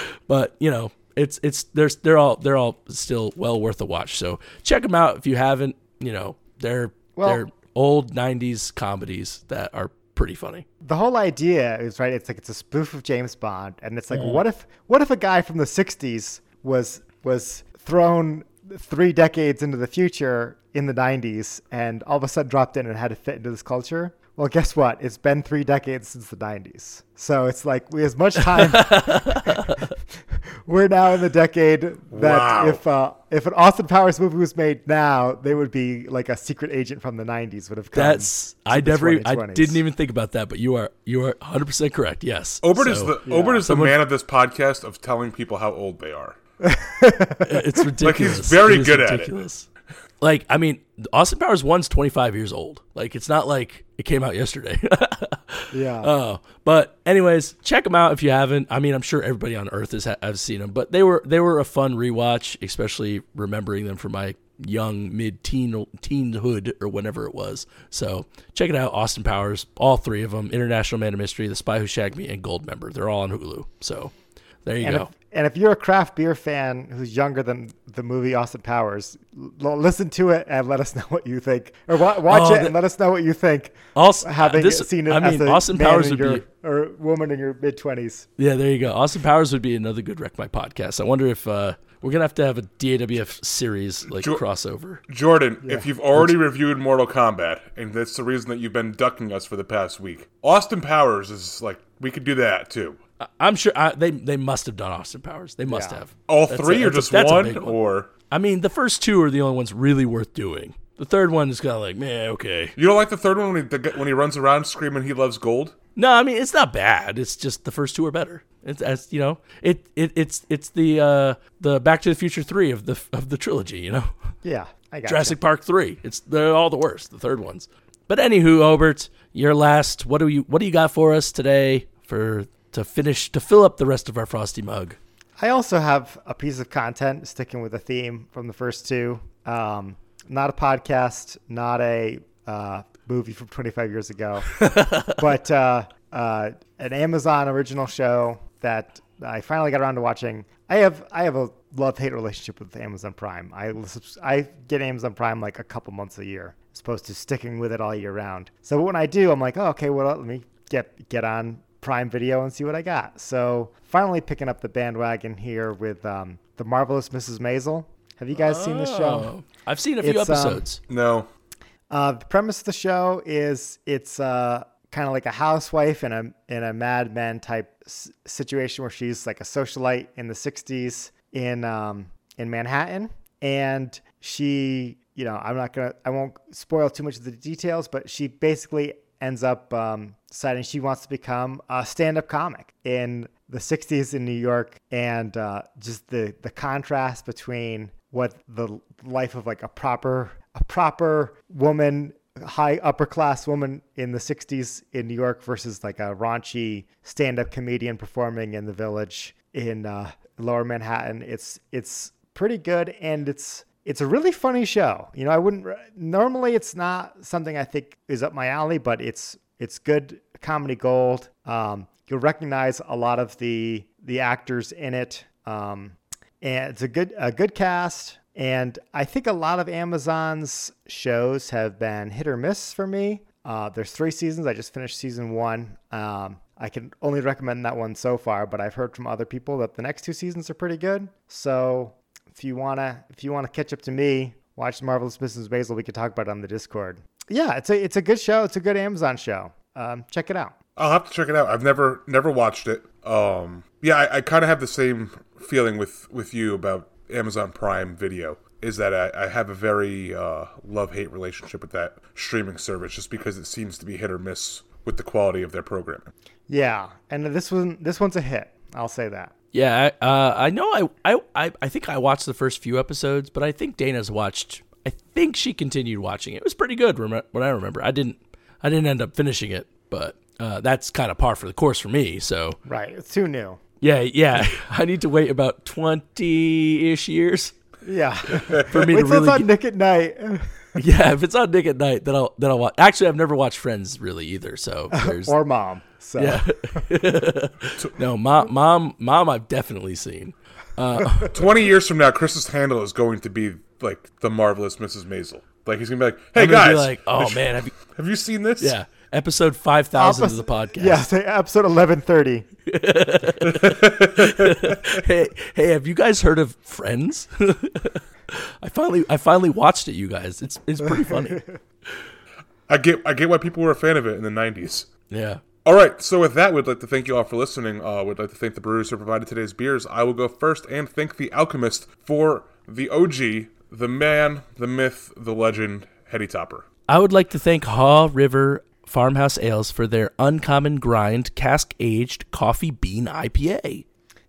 [SPEAKER 1] but you know it's it's there's they're all they're all still well worth a watch. So check them out if you haven't you know they're
[SPEAKER 3] Well-
[SPEAKER 1] they're old 90s comedies that are pretty funny
[SPEAKER 3] The whole idea is right. It's like it's a spoof of James Bond, and it's like, what if what if a guy from the '60s was was thrown three decades into the future in the '90s, and all of a sudden dropped in and had to fit into this culture? Well, guess what? It's been three decades since the '90s, so it's like we as much time. We're now in the decade that
[SPEAKER 2] Wow.
[SPEAKER 3] if uh, if an Austin Powers movie was made now, they would be like a secret agent from the '90s would have come.
[SPEAKER 1] that's i never i didn't even think about that but you are you are 100% correct yes
[SPEAKER 2] Obert is
[SPEAKER 1] So,
[SPEAKER 2] the Obert is
[SPEAKER 1] Someone-
[SPEAKER 2] the man of this podcast of telling people how old they are.
[SPEAKER 1] it's ridiculous Like he's
[SPEAKER 2] very
[SPEAKER 1] It is
[SPEAKER 2] good at it.
[SPEAKER 1] ridiculous. like i mean austin powers 1's 25 years old like it's not like it came out yesterday
[SPEAKER 3] Yeah.
[SPEAKER 1] Oh, but anyways, check them out if you haven't. I mean, I'm sure everybody on Earth has ha- has seen them, but they were they were a fun rewatch, especially remembering them from my young mid teen teenhood or whenever it was. So check it out. Austin Powers, all three of them: International Man of Mystery, The Spy Who Shagged Me, and Goldmember. They're all on Hulu. So there you
[SPEAKER 3] And
[SPEAKER 1] go.
[SPEAKER 3] if, and if you're a craft beer fan who's younger than the movie Austin Powers, l- listen to it and let us know what you think, or wa- watch
[SPEAKER 1] Oh,
[SPEAKER 3] it
[SPEAKER 1] the-
[SPEAKER 3] and let us know what you think.
[SPEAKER 1] Also,
[SPEAKER 3] having
[SPEAKER 1] this-
[SPEAKER 3] seen it
[SPEAKER 1] I
[SPEAKER 3] as
[SPEAKER 1] mean,
[SPEAKER 3] a
[SPEAKER 1] Austin
[SPEAKER 3] man
[SPEAKER 1] Powers
[SPEAKER 3] in
[SPEAKER 1] would
[SPEAKER 3] your,
[SPEAKER 1] be-
[SPEAKER 3] or woman in your mid twenties.
[SPEAKER 1] Yeah, there you go. Austin Powers would be another good Wreck My podcast. I wonder if uh, we're gonna have to have a DAWF series like
[SPEAKER 2] Jo-
[SPEAKER 1] crossover.
[SPEAKER 2] Jordan, if you've already reviewed Mortal Kombat, and that's the reason that you've been ducking us for the past week, Austin Powers is like we could do that too.
[SPEAKER 1] I- I'm sure I, they they must have done Austin Powers. They must
[SPEAKER 3] Yeah.
[SPEAKER 1] have
[SPEAKER 2] All
[SPEAKER 1] That's
[SPEAKER 2] three
[SPEAKER 1] a-
[SPEAKER 2] or just
[SPEAKER 1] that's a
[SPEAKER 2] one,
[SPEAKER 1] big
[SPEAKER 2] or
[SPEAKER 1] I mean, the first two are the only ones really worth doing. The third one is kind of like, man, okay.
[SPEAKER 2] you don't like the third one when he the, when he runs around screaming he loves gold?
[SPEAKER 1] No, I mean it's not bad. It's just the first two are better. It's as you know, it, it it's it's the uh the Back to the Future three of the of the trilogy. You know,
[SPEAKER 3] Yeah, I got
[SPEAKER 1] Jurassic Park three. It's they're all the worst. The third ones. But anywho, Obert, your last. What do you what do you got for us today for to finish to fill up the rest of our frosty mug?
[SPEAKER 3] I also have a piece of content sticking with the theme from the first two. Um, not a podcast, not a uh, movie from 25 years ago, but uh, uh, an Amazon original show that I finally got around to watching. I have I have a love hate relationship with Amazon Prime. I I get Amazon Prime like a couple months a year, as opposed to sticking with it all year round. So when I do, I'm like, oh, okay, well, let me get get on Prime Video and see what I got. So finally picking up the bandwagon here with um, the marvelous Mrs. Maisel. Have you guys seen the show?
[SPEAKER 1] Oh, I've seen a few
[SPEAKER 3] It's, um,
[SPEAKER 1] episodes.
[SPEAKER 2] No.
[SPEAKER 3] Uh, the premise of the show is it's uh, kind of like a housewife in a in a Mad Men type s- situation where she's like a socialite in the '60s in um, in Manhattan, and she, you know, I'm not gonna, I won't spoil too much of the details, but she basically ends up um, deciding she wants to become a stand-up comic in the 60s in New York, and uh, just the the contrast between what the life of like a proper a proper woman high upper class woman in the 60s in New York versus like a raunchy stand-up comedian performing in the village in uh, lower Manhattan. It's it's pretty good and it's it's a really funny show. You know I wouldn't normally it's not something I think is up my alley but it's it's good comedy gold. Um, you'll recognize a lot of the the actors in it. Um, and it's a good a good cast. And i think a lot of amazon's shows have been hit or miss for me. Uh, there's three seasons. I just finished season one. Um, i can only recommend that one so far but i've heard from other people that the next two seasons are pretty good. So if you want to if you want to catch up to me watch marvelous mrs Maisel we could talk about it on the discord yeah it's a it's a good show it's a good amazon show um, check it out
[SPEAKER 2] I'll have to check it out. I've never never watched it. Um, yeah, I, I kind of have the same feeling with with you about Amazon Prime Video. Is that I, I have a very uh, love hate relationship with that streaming service, just because it seems to be hit or miss with the quality of their programming.
[SPEAKER 3] yeah and this one this one's a hit i'll say that
[SPEAKER 1] Yeah, I, uh, I know. I, I, I, think I watched the first few episodes, but I think Dana's watched. I think she continued watching it. It was pretty good. Rem- what I remember, I didn't. I didn't end up finishing it, but uh, that's kind of par for the course for me. So
[SPEAKER 3] right it's too new
[SPEAKER 1] yeah, yeah. I need to wait about twenty ish years
[SPEAKER 3] Yeah.
[SPEAKER 1] for me
[SPEAKER 3] Wait
[SPEAKER 1] to
[SPEAKER 3] till it's
[SPEAKER 1] really.
[SPEAKER 3] on Nick at Night.
[SPEAKER 1] yeah, if it's on Nick at Night, then I'll then I'll watch. Actually, I've never watched Friends really either. So there's
[SPEAKER 3] or Mom. So
[SPEAKER 1] yeah. no, mom, mom, mom. I've definitely seen.
[SPEAKER 2] Uh, Twenty years from now, Chris's handle is going to be like the marvelous Mrs. Maisel. Like he's gonna be like, "Hey
[SPEAKER 1] I'm
[SPEAKER 2] guys,
[SPEAKER 1] be like, oh man, have you,
[SPEAKER 2] have you seen this?
[SPEAKER 1] yeah, episode five thousand of the podcast.
[SPEAKER 3] Yeah, say episode eleven thirty.
[SPEAKER 1] hey, hey, have you guys heard of Friends? I finally, I finally watched it. You guys, it's it's pretty funny.
[SPEAKER 2] I get I get why people were a fan of it in the '90s.
[SPEAKER 1] Yeah.
[SPEAKER 2] All right, so with that, we'd like to thank you all for listening. Uh, we'd like to thank the brewers who provided today's beers. I will go first and thank the Alchemist for the OG, the man, the myth, the legend, Heady Topper.
[SPEAKER 1] I would like to thank Haw River Farmhouse Ales for their uncommon grind cask aged coffee bean IPA.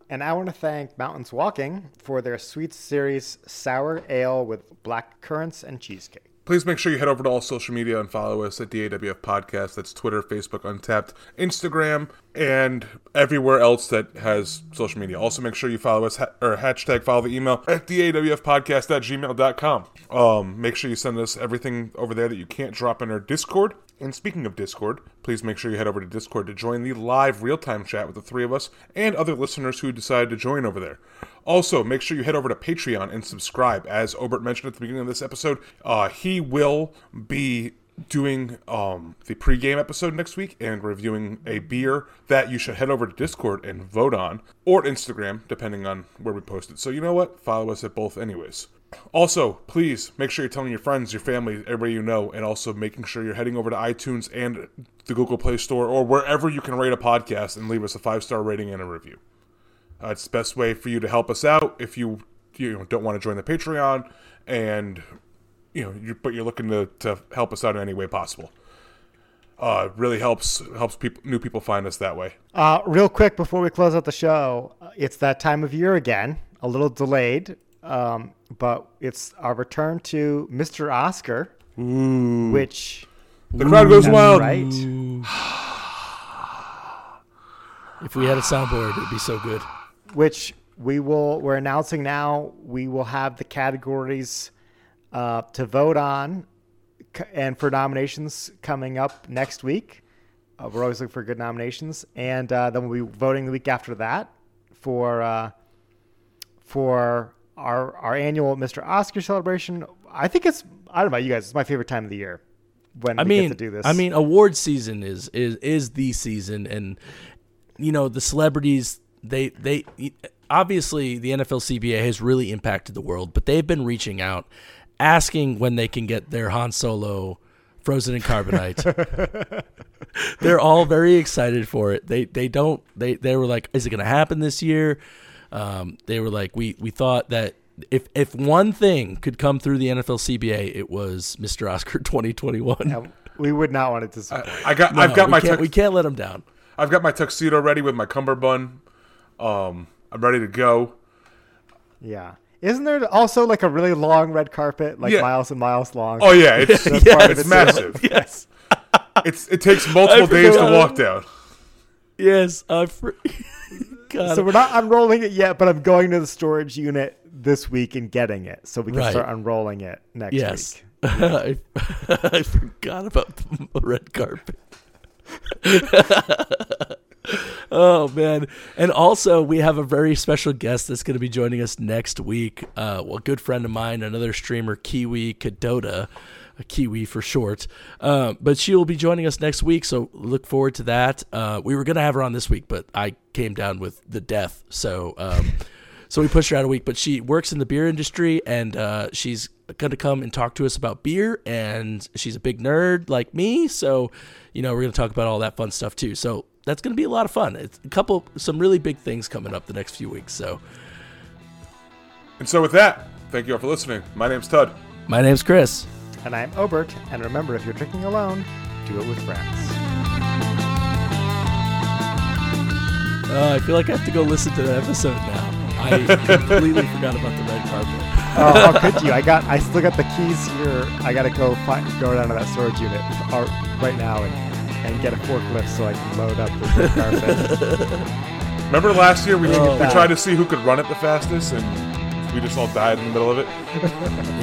[SPEAKER 3] And I want to thank Mountains Walking for their Sweet Series sour ale with black currants and cheesecake.
[SPEAKER 2] Please make sure you head over to all social media and follow us at DAWF Podcast. That's Twitter, Facebook, Untappd, Instagram, and everywhere else that has social media. Also, make sure you follow us ha- or hashtag follow the email at DAWFpodcast at gmail.com. Um, make sure you send us everything over there that you can't drop in our Discord. And speaking of Discord, please make sure you head over to Discord to join the live real time chat with the three of us and other listeners who decided to join over there. Also, make sure you head over to Patreon and subscribe. As Obert mentioned at the beginning of this episode, uh, he will be doing um, the pregame episode next week and reviewing a beer that you should head over to Discord and vote on, or Instagram, depending on where we post it. So, you know what? Follow us at both, anyways. Also, please make sure you're telling your friends, your family, everybody you know, and also making sure you're heading over to iTunes and the Google Play Store or wherever you can rate a podcast and leave us a five star rating and a review. Uh, it's the best way for you to help us out if you you know, don't want to join the Patreon and you know, you, but you're looking to, to help us out in any way possible. Uh, really helps helps people new people find us that way.
[SPEAKER 3] Uh, real quick before we close out the show, uh, it's that time of year again. A little delayed, um, but it's our return to Mr. Oscar, which
[SPEAKER 2] The crowd goes wild.
[SPEAKER 3] right,
[SPEAKER 1] If we had a soundboard, it'd be so good.
[SPEAKER 3] Which we will. We're announcing now. We will have the categories uh, to vote on, and for nominations coming up next week. Uh, we're always looking for good nominations, and uh, then we'll be voting the week after that for uh, for our our annual Mr. Oscar celebration. I think it's I don't know about you guys. It's my favorite time of the year when
[SPEAKER 1] I
[SPEAKER 3] we
[SPEAKER 1] mean,
[SPEAKER 3] get to do this.
[SPEAKER 1] I mean, award season is is is the season, and you know the celebrities. They they obviously the NFL CBA has really impacted the world, but they've been reaching out, asking when they can get their Han Solo frozen in carbonite. They're all very excited for it. They they don't they they were like, is it going to happen this year? Um, they were like, we we thought that if if one thing could come through the NFL CBA, it was Mr. Oscar 2021.
[SPEAKER 3] Yeah, we would not want it to. disappoint.
[SPEAKER 2] I got
[SPEAKER 1] No,
[SPEAKER 2] I've got my
[SPEAKER 1] can't,
[SPEAKER 2] tux-
[SPEAKER 1] we can't let them down.
[SPEAKER 2] I've got my tuxedo ready with my cummerbund. Um, I'm ready to go.
[SPEAKER 3] yeah. Isn't there also like a really long red carpet, like
[SPEAKER 2] Yeah.
[SPEAKER 3] miles and miles long?
[SPEAKER 2] Oh yeah, it's
[SPEAKER 3] That's part of
[SPEAKER 2] it's massive.
[SPEAKER 1] Yes,
[SPEAKER 2] It's it takes multiple days to walk down.
[SPEAKER 1] yes. I fr- God,
[SPEAKER 3] So we're not unrolling it yet, but I'm going to the storage unit this week and getting it, so we can
[SPEAKER 1] Right.
[SPEAKER 3] start unrolling it next
[SPEAKER 1] yes.
[SPEAKER 3] week.
[SPEAKER 1] I, I forgot about the red carpet. Oh man! And also, we have a very special guest that's going to be joining us next week. Uh, well, a good friend of mine, another streamer, Kiwi Kadota, a Kiwi for short. Uh, but she will be joining us next week, so look forward to that. Uh, we were going to have her on this week, but I came down with the death, so. Um, So we pushed her out a week, but she works in the beer industry and uh, she's going to come and talk to us about beer. And she's a big nerd like me. So, you know, we're going to talk about all that fun stuff too. So that's going to be a lot of fun. It's a couple, some really big things coming up the next few weeks. So
[SPEAKER 2] And so with that, thank you all for listening. My name's Tud.
[SPEAKER 1] my name's Chris.
[SPEAKER 3] And I'm Obert, and remember, if you're drinking alone, do it with friends.
[SPEAKER 1] Uh, I feel like I have to go listen to that episode now. I completely forgot about the red carpet.
[SPEAKER 3] Oh, how could you? I got, I still got the keys here. I gotta go find, go down to that storage unit right now and, and get a forklift so I can load up the carpet.
[SPEAKER 2] Remember last year we,
[SPEAKER 1] Oh.
[SPEAKER 2] we tried to see who could run it the fastest, and we just all died in the middle of it.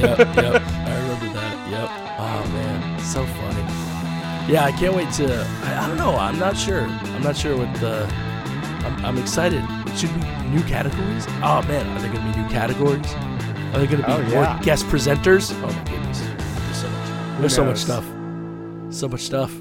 [SPEAKER 1] yep, yep. I remember that. Yep. Oh man, so funny. Yeah, I can't wait to. I, I don't know. I'm not sure. I'm not sure what the. I'm, I'm excited. Should we new categories? Oh man, are there gonna be new categories? Are there gonna be
[SPEAKER 3] Oh,
[SPEAKER 1] more guest presenters? Oh my goodness, there's so much. There's so much stuff. So much stuff.